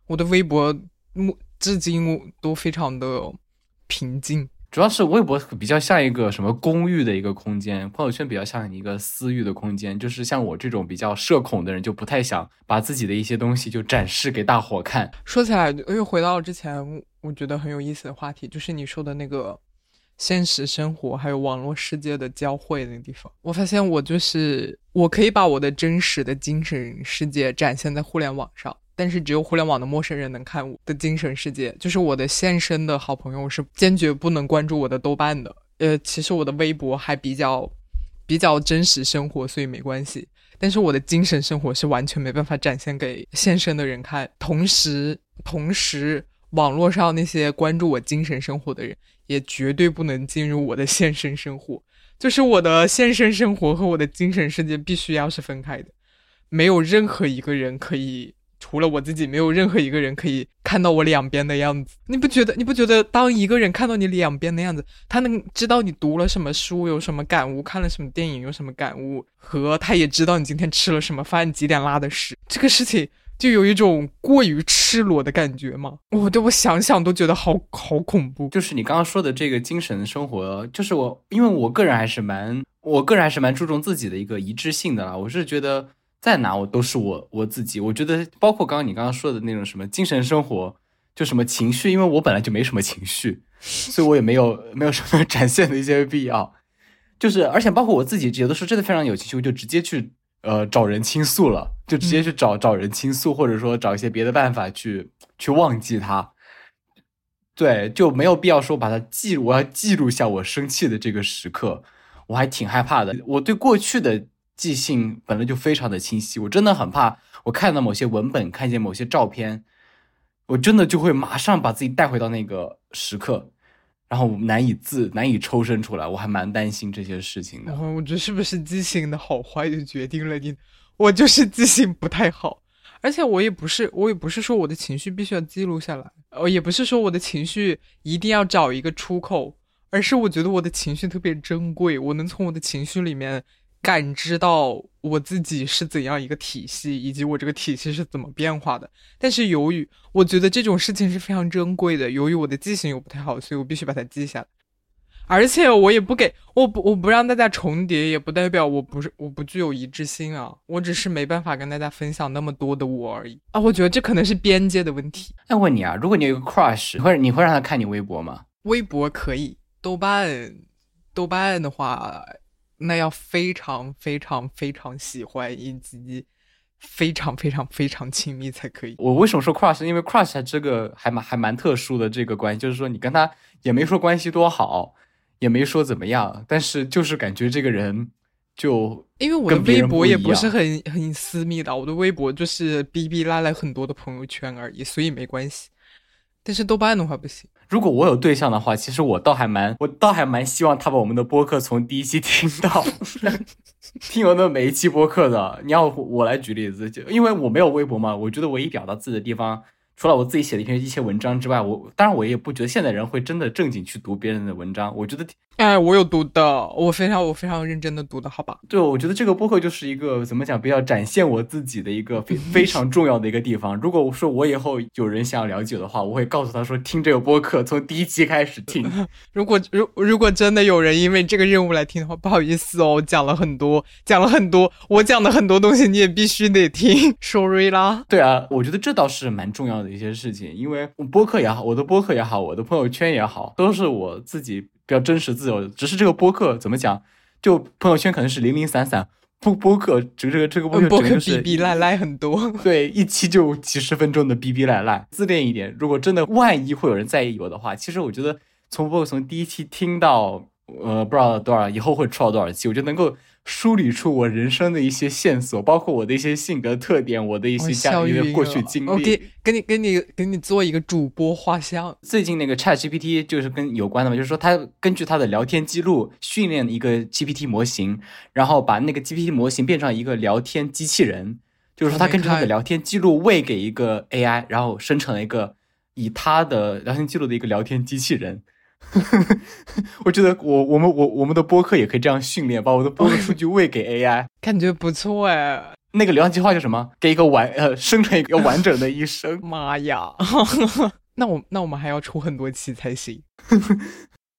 我的微博目至今都非常的平静。主要是微博比较像一个什么公寓的一个空间，朋友圈比较像一个私域的空间。就是像我这种比较社恐的人，就不太想把自己的一些东西就展示给大伙看。说起来，又回到之前我觉得很有意思的话题，就是你说的那个现实生活还有网络世界的交汇那个地方。我发现我就是我可以把我的真实的精神世界展现在互联网上。但是只有互联网的陌生人能看我的精神世界，就是我的现身的好朋友是坚决不能关注我的豆瓣的。呃，其实我的微博还比较比较真实生活，所以没关系。但是我的精神生活是完全没办法展现给现身的人看。同时，同时网络上那些关注我精神生活的人也绝对不能进入我的现身生活。就是我的现身生活和我的精神世界必须要是分开的，没有任何一个人可以。除了我自己，没有任何一个人可以看到我两边的样子。你不觉得？你不觉得，当一个人看到你两边的样子，他能知道你读了什么书，有什么感悟，看了什么电影，有什么感悟，和他也知道你今天吃了什么饭，几点拉的屎。这个事情就有一种过于赤裸的感觉吗？我对我想想都觉得好好恐怖。就是你刚刚说的这个精神生活，就是我，因为我个人还是蛮，我个人还是蛮注重自己的一个一致性的啦。我是觉得。在哪我都是我我自己，我觉得包括刚刚你刚刚说的那种什么精神生活，就什么情绪，因为我本来就没什么情绪，所以我也没有没有什么 展现的一些必要。就是而且包括我自己，有的时候真的非常有情绪，我就直接去呃找人倾诉了，就直接去找找人倾诉，或者说找一些别的办法去去忘记它。对，就没有必要说把它记，我要记录下我生气的这个时刻，我还挺害怕的。我对过去的。记性本来就非常的清晰，我真的很怕，我看到某些文本，看见某些照片，我真的就会马上把自己带回到那个时刻，然后难以自难以抽身出来，我还蛮担心这些事情的。我觉得是不是记性的好坏就决定了你？我就是记性不太好，而且我也不是，我也不是说我的情绪必须要记录下来，呃，也不是说我的情绪一定要找一个出口，而是我觉得我的情绪特别珍贵，我能从我的情绪里面。感知到我自己是怎样一个体系，以及我这个体系是怎么变化的。但是由于我觉得这种事情是非常珍贵的，由于我的记性又不太好，所以我必须把它记下来。而且我也不给我不我不让大家重叠，也不代表我不是我不具有一致性啊。我只是没办法跟大家分享那么多的我而已啊。我觉得这可能是边界的问题。那问你啊，如果你有个 crush，会你会让他看你微博吗？微博可以，豆瓣豆瓣的话。那要非常非常非常喜欢，以及非常非常非常亲密才可以。我为什么说 crush？因为 crush 这个还蛮还蛮特殊的这个关系，就是说你跟他也没说关系多好，也没说怎么样，但是就是感觉这个人就因为我的微博也不是很很私密的，我的微博就是逼逼拉来很多的朋友圈而已，所以没关系。但是豆瓣的话不行。如果我有对象的话，其实我倒还蛮，我倒还蛮希望他把我们的播客从第一期听到，听完的每一期播客的。你要我来举例子，就因为我没有微博嘛，我觉得唯一表达自己的地方，除了我自己写的一篇一些文章之外，我当然我也不觉得现代人会真的正经去读别人的文章。我觉得，哎，我有读的，我非常我非常认真的读的，好吧？对，我觉得这个播客就是一个怎么讲，比较展现我自己的一个非非常重要的一个地方。如果我说我以后有人想要了解的话，我会告诉他说，听这个播客从第一期开始听。如果如如果真的有人因为这个任务来听的话，不好意思哦，讲了很多，讲了很多，我讲的很多东西你也必须得听，sorry 啦。对啊，我觉得这倒是蛮重要的一些事情，因为播客也好，我的播客也好，我的朋友圈也好，都是我自己比较真实自由的。只是这个播客怎么讲，就朋友圈可能是零零散散，播播客这个这个这个播客播客是逼逼赖赖很多。对，一期就几十分钟的逼逼赖赖。自恋一点，如果真的万一会有人在意我的话，其实我觉得从播客从第一期听到呃不知道多少，以后会出到多少期，我就能够。梳理出我人生的一些线索，包括我的一些性格特点，我的一些家里的过去经历。我给给你给你给你做一个主播画像。最近那个 Chat GPT 就是跟有关的嘛，就是说他根据他的聊天记录训练一个 GPT 模型，然后把那个 GPT 模型变成一个聊天机器人。就是说他根据他的聊天记录喂给一个 AI，然后生成了一个以他的聊天记录的一个聊天机器人。我觉得我我们我我们的播客也可以这样训练，把我的播客数据喂给 AI，感觉不错哎。那个流量计划叫什么？给一个完呃生成一个完整的一生。妈呀！那我那我们还要出很多期才行。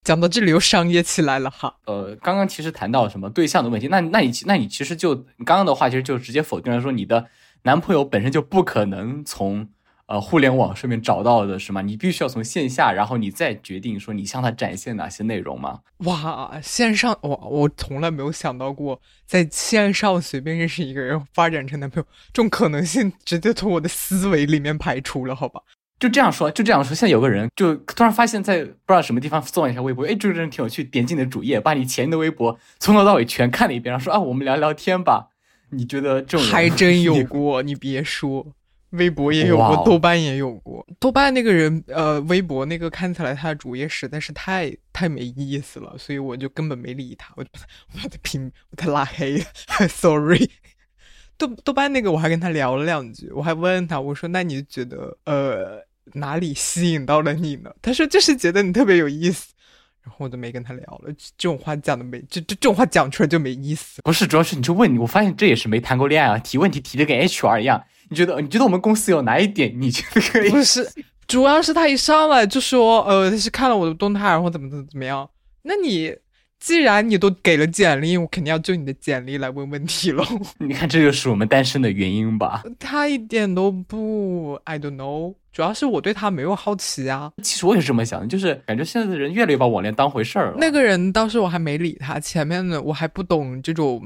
讲到这里又商业起来了哈。呃，刚刚其实谈到什么对象的问题，那那你那你其实就你刚刚的话其实就直接否定了说你的男朋友本身就不可能从。呃，互联网上面找到的是吗？你必须要从线下，然后你再决定说你向他展现哪些内容吗？哇，线上哇，我从来没有想到过在线上随便认识一个人发展成男朋友，这种可能性直接从我的思维里面排除了，好吧？就这样说，就这样说。现在有个人就突然发现，在不知道什么地方搜了一下微博，哎，这个人挺有趣，点进你的主页，把你前面的微博从头到尾全看了一遍，然后说啊，我们聊聊天吧。你觉得这种还真有 过？你别说。微博也有过，豆瓣也有过。豆瓣那个人，呃，微博那个看起来他的主页实在是太太没意思了，所以我就根本没理他，我就把他屏把他拉黑了。Sorry。豆豆瓣那个我还跟他聊了两句，我还问他，我说那你觉得呃哪里吸引到了你呢？他说就是觉得你特别有意思。然后我就没跟他聊了，这种话讲的没，这这这种话讲出来就没意思。不是，主要是你就问你，我发现这也是没谈过恋爱啊，提问题提的跟 HR 一样。你觉得你觉得我们公司有哪一点你觉得可以？不是，主要是他一上来就说，呃，他是看了我的动态，然后怎么怎么怎么样。那你既然你都给了简历，我肯定要就你的简历来问问题喽。你看，这就是我们单身的原因吧？他一点都不，I don't know。主要是我对他没有好奇啊。其实我也是这么想的，就是感觉现在的人越来越把网恋当回事儿了。那个人当时我还没理他，前面的我还不懂这种，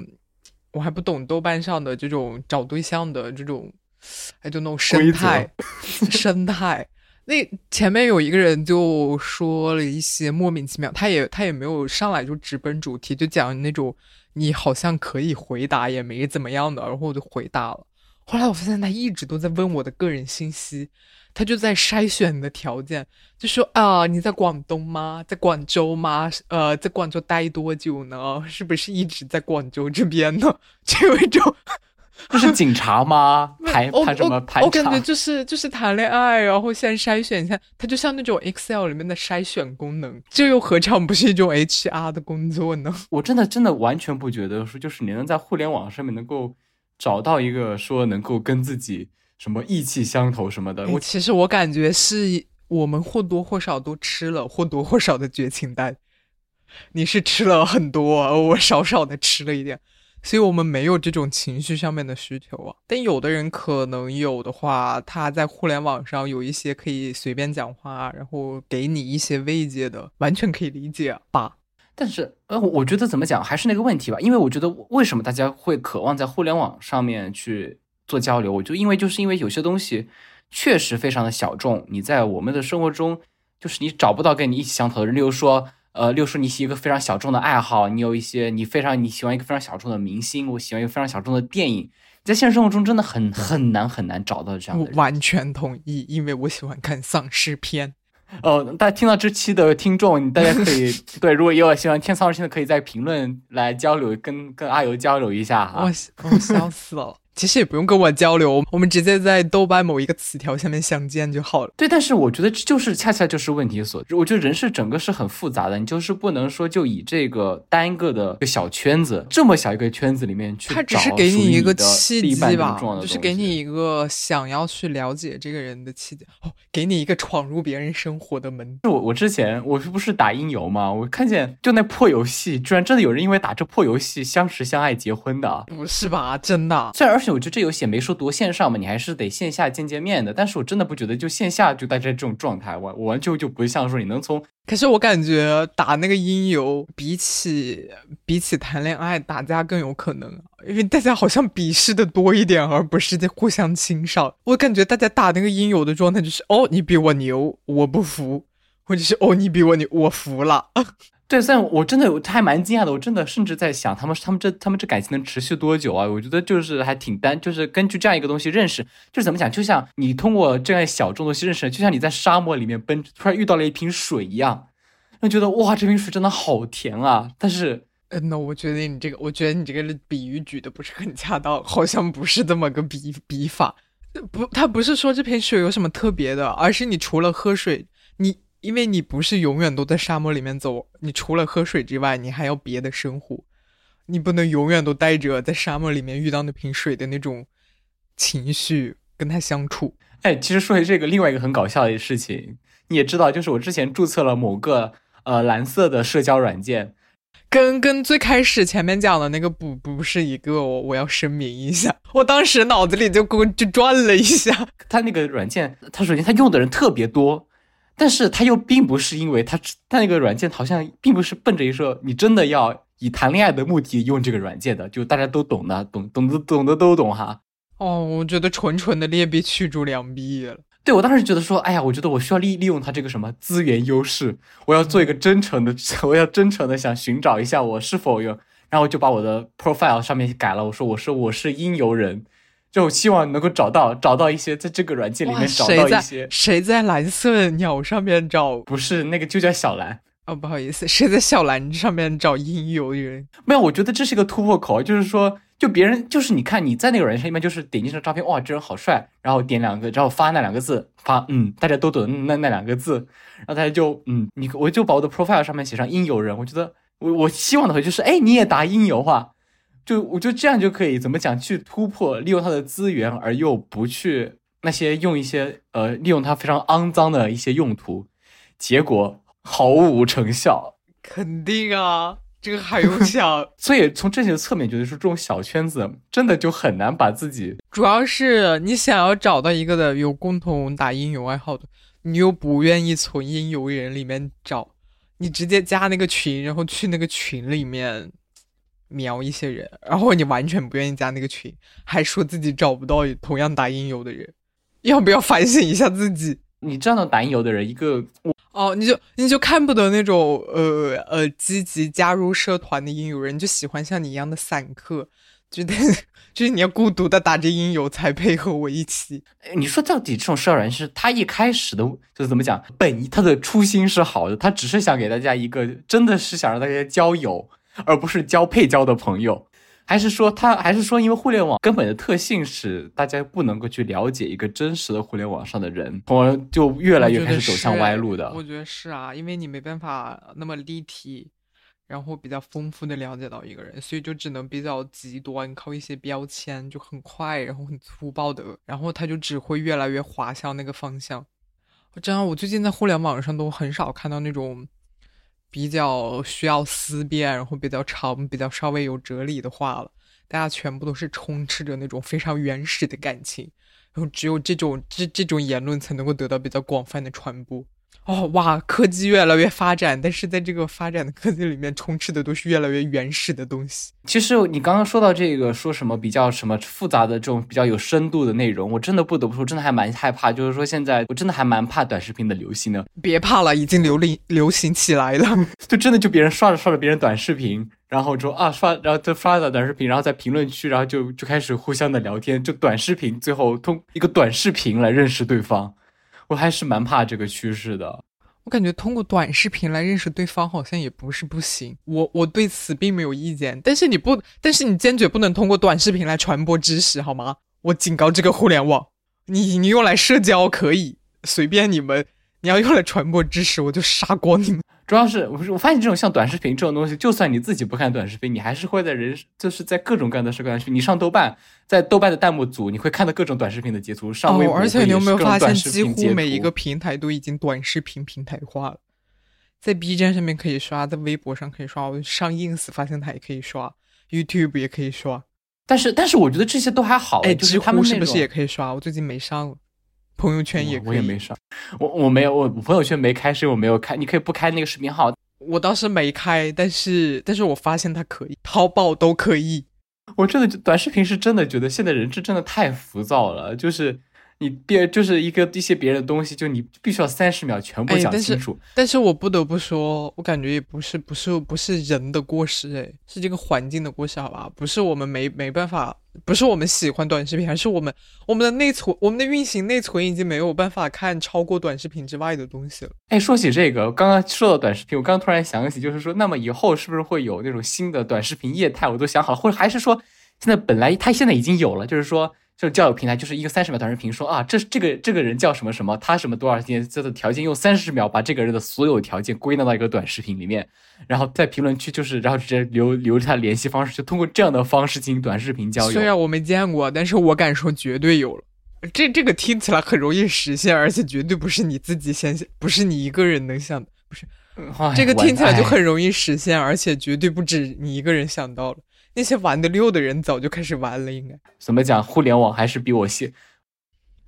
我还不懂豆瓣上的这种找对象的这种。哎，就那种生态，生态。那前面有一个人就说了一些莫名其妙，他也他也没有上来就直奔主题，就讲那种你好像可以回答也没怎么样的，然后我就回答了。后来我发现他一直都在问我的个人信息，他就在筛选的条件，就说啊，你在广东吗？在广州吗？呃，在广州待多久呢？是不是一直在广州这边呢？就有一种。这是警察吗？排排什么排查？我感觉就是就是谈恋爱，然后先筛选一下，它就像那种 Excel 里面的筛选功能，这又何尝不是一种 HR 的工作呢？我真的真的完全不觉得说，就是你能在互联网上面能够找到一个说能够跟自己什么意气相投什么的。我其实我感觉是我们或多或少都吃了或多或少的绝情蛋，你是吃了很多，我少少的吃了一点。所以我们没有这种情绪上面的需求啊，但有的人可能有的话，他在互联网上有一些可以随便讲话，然后给你一些慰藉的，完全可以理解吧。但是，呃，我觉得怎么讲还是那个问题吧，因为我觉得为什么大家会渴望在互联网上面去做交流，我就因为就是因为有些东西确实非常的小众，你在我们的生活中就是你找不到跟你意气相投的人，例如说。呃，六叔，你是一个非常小众的爱好，你有一些你非常你喜欢一个非常小众的明星，我喜欢一个非常小众的电影，在现实生活中真的很很难很难找到这样的。我完全同意，因为我喜欢看丧尸片。哦，大家听到这期的听众，大家可以 对，如果有喜欢听丧尸片的，可以在评论来交流，跟跟阿尤交流一下哈。我我笑死了。其实也不用跟我交流，我们直接在豆瓣某一个词条下面相见就好了。对，但是我觉得这就是恰恰就是问题所在。我觉得人是整个是很复杂的，你就是不能说就以这个单个的一个小圈子，这么小一个圈子里面去。他只是给你一个契机吧，就是给你一个想要去了解这个人的契机，哦，给你一个闯入别人生活的门。我我之前我是不是打音游嘛？我看见就那破游戏，居然真的有人因为打这破游戏相识相爱结婚的？不是吧？真的？虽然而且我觉得这游戏也没。说多线上嘛，你还是得线下见见面的。但是我真的不觉得就线下就大家这种状态，我我完全就不像说你能从。可是我感觉打那个音游，比起比起谈恋爱打架更有可能，因为大家好像鄙视的多一点，而不是在互相欣赏。我感觉大家打那个音游的状态就是哦，你比我牛，我不服，或者是哦，你比我牛，我服了。对，但我真的我还蛮惊讶的，我真的甚至在想，他们他们这他们这感情能持续多久啊？我觉得就是还挺单，就是根据这样一个东西认识，就是怎么讲，就像你通过这样小众东西认识，就像你在沙漠里面奔，突然遇到了一瓶水一样，就觉得哇，这瓶水真的好甜啊！但是，嗯，那我觉得你这个，我觉得你这个比喻举的不是很恰当，好像不是这么个比比法。不，他不是说这瓶水有什么特别的，而是你除了喝水，你。因为你不是永远都在沙漠里面走，你除了喝水之外，你还要别的生活，你不能永远都带着在沙漠里面遇到那瓶水的那种情绪跟他相处。哎，其实说起这个，另外一个很搞笑的事情，你也知道，就是我之前注册了某个呃蓝色的社交软件，跟跟最开始前面讲的那个不不是一个，我我要声明一下，我当时脑子里就就转了一下，他那个软件，他首先他用的人特别多。但是他又并不是因为他他那个软件好像并不是奔着一说你真的要以谈恋爱的目的用这个软件的，就大家都懂的，懂懂的懂的都懂哈。哦，我觉得纯纯的劣币驱逐良币了。对我当时觉得说，哎呀，我觉得我需要利利用他这个什么资源优势，我要做一个真诚的，我要真诚的想寻找一下我是否有，然后就把我的 profile 上面改了，我说我是我是音游人。就希望能够找到找到一些在这个软件里面找到一些。谁在蓝色鸟上面找？不是那个就叫小蓝。哦不好意思谁在小蓝上面找音游人没有我觉得这是一个突破口就是说就别人就是你看你在那个软件上面就是点进这照片哇这人好帅然后点两个然后发那两个字发嗯大家都懂那那两个字然后大家就嗯你我就把我的 profile 上面写上音游人我觉得我我希望的话就是哎你也答音游话。就我觉得这样就可以怎么讲去突破，利用它的资源，而又不去那些用一些呃利用它非常肮脏的一些用途，结果毫无成效。肯定啊，这个还用想？所以从这些侧面觉得说，这种小圈子真的就很难把自己。主要是你想要找到一个的有共同打音游爱好的，你又不愿意从音游人里面找，你直接加那个群，然后去那个群里面。瞄一些人，然后你完全不愿意加那个群，还说自己找不到同样打音游的人，要不要反省一下自己？你这样的打音游的人，一个哦，你就你就看不得那种呃呃积极加入社团的音游人，就喜欢像你一样的散客，觉得就是你要孤独的打着音游才配合我一起。你说到底这种社交软件是他一开始的，就是怎么讲，本他的初心是好的，他只是想给大家一个，真的是想让大家交友。而不是交配交的朋友，还是说他，还是说因为互联网根本的特性是大家不能够去了解一个真实的互联网上的人，从而就越来越开始走向歪路的。我觉得是啊，因为你没办法那么立体，然后比较丰富的了解到一个人，所以就只能比较极端，靠一些标签就很快，然后很粗暴的，然后他就只会越来越滑向那个方向。真的，我最近在互联网上都很少看到那种。比较需要思辨，然后比较长、比较稍微有哲理的话了。大家全部都是充斥着那种非常原始的感情，然后只有这种这这种言论才能够得到比较广泛的传播。哦哇，科技越来越发展，但是在这个发展的科技里面，充斥的都是越来越原始的东西。其实你刚刚说到这个，说什么比较什么复杂的这种比较有深度的内容，我真的不得不说，真的还蛮害怕。就是说现在我真的还蛮怕短视频的流行的。别怕了，已经流行流行起来了。就真的就别人刷着刷着别人短视频，然后说啊刷，然后就刷了短视频，然后在评论区，然后就就开始互相的聊天，就短视频，最后通一个短视频来认识对方。我还是蛮怕这个趋势的。我感觉通过短视频来认识对方好像也不是不行。我我对此并没有意见，但是你不，但是你坚决不能通过短视频来传播知识，好吗？我警告这个互联网，你你用来社交可以随便你们，你要用来传播知识，我就杀光你们。主要是我我发现这种像短视频这种东西，就算你自己不看短视频，你还是会在人就是在各种各样的社交群，你上豆瓣，在豆瓣的弹幕组，你会看到各种短视频的截图。上微博，而且你有没有发现，几乎每一个平台都已经短视频平台化了，在 B 站上面可以刷，在微博上可以刷，我上 ins 发现它也可以刷，YouTube 也可以刷。但是但是我觉得这些都还好，哎，知乎是不是也可以刷？我最近没上了。朋友圈也我也没刷，我我没有我朋友圈没开是因为我没有开，你可以不开那个视频号。我当时没开，但是但是我发现它可以，淘宝都可以。我真的短视频是真的觉得现在人是真的太浮躁了，就是。你别就是一个一些别人的东西，就你必须要三十秒全部讲清楚。但是我不得不说，我感觉也不是不是不是人的过失，哎，是这个环境的过失，好吧？不是我们没没办法，不是我们喜欢短视频，还是我们我们的内存，我们的运行内存已经没有办法看超过短视频之外的东西了。哎，说起这个，刚刚说到短视频，我刚突然想起，就是说，那么以后是不是会有那种新的短视频业态？我都想好了，或者还是说，现在本来它现在已经有了，就是说。就是交友平台，就是一个三十秒短视频，说啊，这这个这个人叫什么什么，他什么多少天，这的条件用三十秒把这个人的所有条件归纳到一个短视频里面，然后在评论区就是，然后直接留留他联系方式，就通过这样的方式进行短视频交友。虽然我没见过，但是我敢说绝对有了。这这个听起来很容易实现，而且绝对不是你自己先想，不是你一个人能想，不是，这个听起来就很容易实现，而且绝对不止你一个人想到了。那些玩的溜的人早就开始玩了，应该怎么讲？互联网还是比我先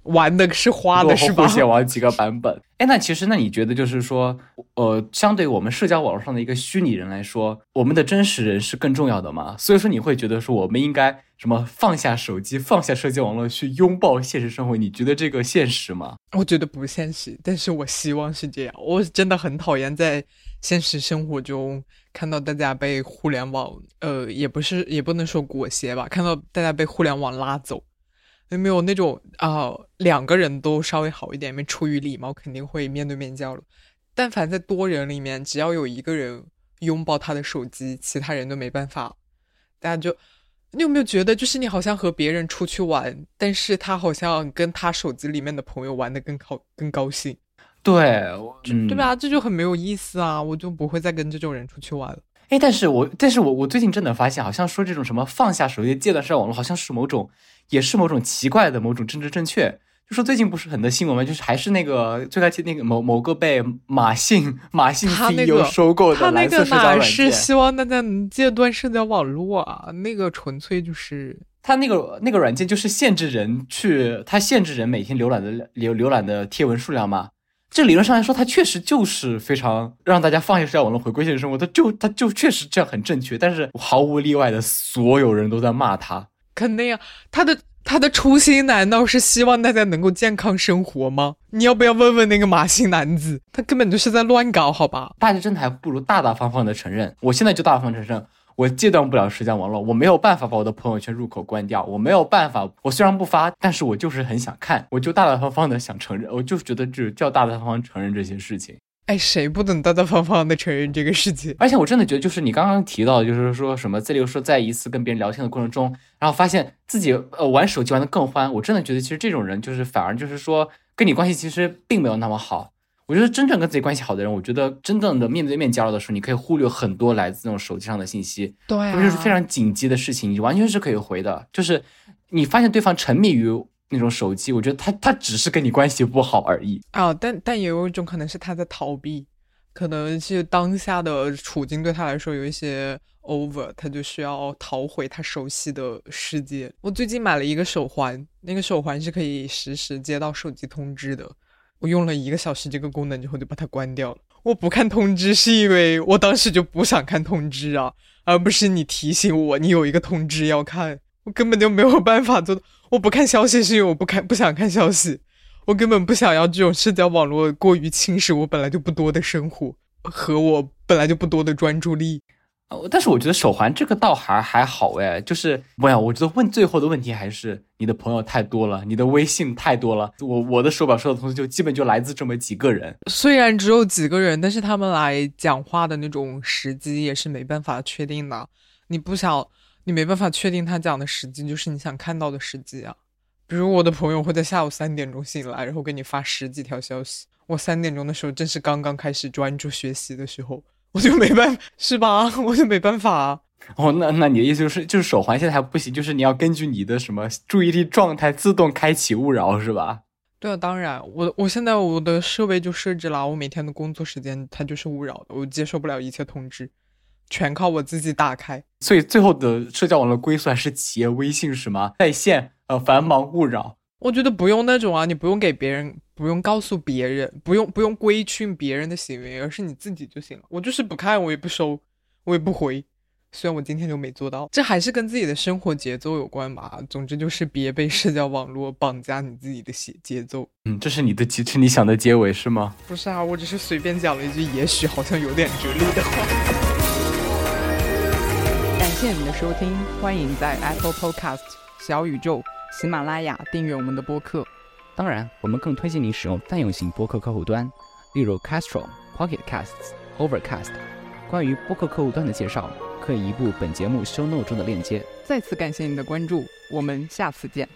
玩的是花的是吧？先玩几个版本。哎，那其实那你觉得就是说，呃，相对我们社交网络上的一个虚拟人来说，我们的真实人是更重要的吗？所以说你会觉得说，我们应该什么放下手机，放下社交网络，去拥抱现实生活？你觉得这个现实吗？我觉得不现实，但是我希望是这样。我真的很讨厌在现实生活中。看到大家被互联网，呃，也不是，也不能说裹挟吧。看到大家被互联网拉走，有没有那种啊？两个人都稍微好一点，因为出于礼貌，肯定会面对面交流。但凡在多人里面，只要有一个人拥抱他的手机，其他人都没办法。大家就，你有没有觉得，就是你好像和别人出去玩，但是他好像跟他手机里面的朋友玩的更高更高兴。对，对吧？这就很没有意思啊！我就不会再跟这种人出去玩了。哎，但是我，但是我，我最近真的发现，好像说这种什么放下手机、戒断社交网络，好像是某种，也是某种奇怪的某种政治正确。就说最近不是很多新闻吗？就是还是那个最开始那个某某个被马信 马信 CEO 收购的蓝色社交软件。他那个哪是希望大家能戒断社交网络啊？那个纯粹就是他那个那个软件就是限制人去，他限制人每天浏览的浏浏览的贴文数量吗？这理论上来说，它确实就是非常让大家放下社交网络，回归现实生活。它就它就确实这样很正确，但是毫无例外的所有人都在骂他。肯定啊，他的他的初心难道是希望大家能够健康生活吗？你要不要问问那个马姓男子？他根本就是在乱搞，好吧？大家真的还不如大大方方的承认。我现在就大方承认。我戒断不了社交网络，我没有办法把我的朋友圈入口关掉，我没有办法。我虽然不发，但是我就是很想看，我就大大方方的想承认，我就觉得就叫大大方方承认这些事情。哎，谁不能大大方方的承认这个事情？而且我真的觉得，就是你刚刚提到，就是说什么这里说在一次跟别人聊天的过程中，然后发现自己呃玩手机玩的更欢，我真的觉得其实这种人就是反而就是说跟你关系其实并没有那么好。我觉得真正跟自己关系好的人，我觉得真正的面对面交流的时候，你可以忽略很多来自那种手机上的信息，对，就是非常紧急的事情，你完全是可以回的。就是你发现对方沉迷于那种手机，我觉得他他只是跟你关系不好而已啊。但但也有一种可能是他在逃避，可能是当下的处境对他来说有一些 over，他就需要逃回他熟悉的世界。我最近买了一个手环，那个手环是可以实时接到手机通知的。我用了一个小时这个功能之后就把它关掉了。我不看通知是因为我当时就不想看通知啊，而不是你提醒我你有一个通知要看，我根本就没有办法做。我不看消息是因为我不看不想看消息，我根本不想要这种社交网络过于侵蚀我本来就不多的生活和我本来就不多的专注力。哦，但是我觉得手环这个倒还还好哎，就是我呀，我觉得问最后的问题还是你的朋友太多了，你的微信太多了。我我的手表收的东西就基本就来自这么几个人，虽然只有几个人，但是他们来讲话的那种时机也是没办法确定的。你不想，你没办法确定他讲的时机就是你想看到的时机啊。比如我的朋友会在下午三点钟醒来，然后给你发十几条消息。我三点钟的时候正是刚刚开始专注学习的时候。我就没办法，是吧？我就没办法。哦，那那你的意思就是，就是手环现在还不行，就是你要根据你的什么注意力状态自动开启勿扰，是吧？对啊，当然，我我现在我的设备就设置了，我每天的工作时间它就是勿扰的，我接受不了一切通知，全靠我自己打开。所以最后的社交网络归宿还是企业微信是吗？在线呃繁忙勿扰。我觉得不用那种啊，你不用给别人。不用告诉别人，不用不用规训别人的行为，而是你自己就行了。我就是不看，我也不收，我也不回。虽然我今天就没做到，这还是跟自己的生活节奏有关吧。总之就是别被社交网络绑架你自己的节节奏。嗯，这是你的结，是你想的结尾是吗？不是啊，我只是随便讲了一句，也许好像有点哲理的话。感谢你的收听，欢迎在 Apple Podcast、小宇宙、喜马拉雅订阅我们的播客。当然，我们更推荐你使用泛用型播客客户端，例如 Castro、Pocket Casts、Overcast。关于播客客户端的介绍，可以移步本节目 show note 中的链接。再次感谢您的关注，我们下次见。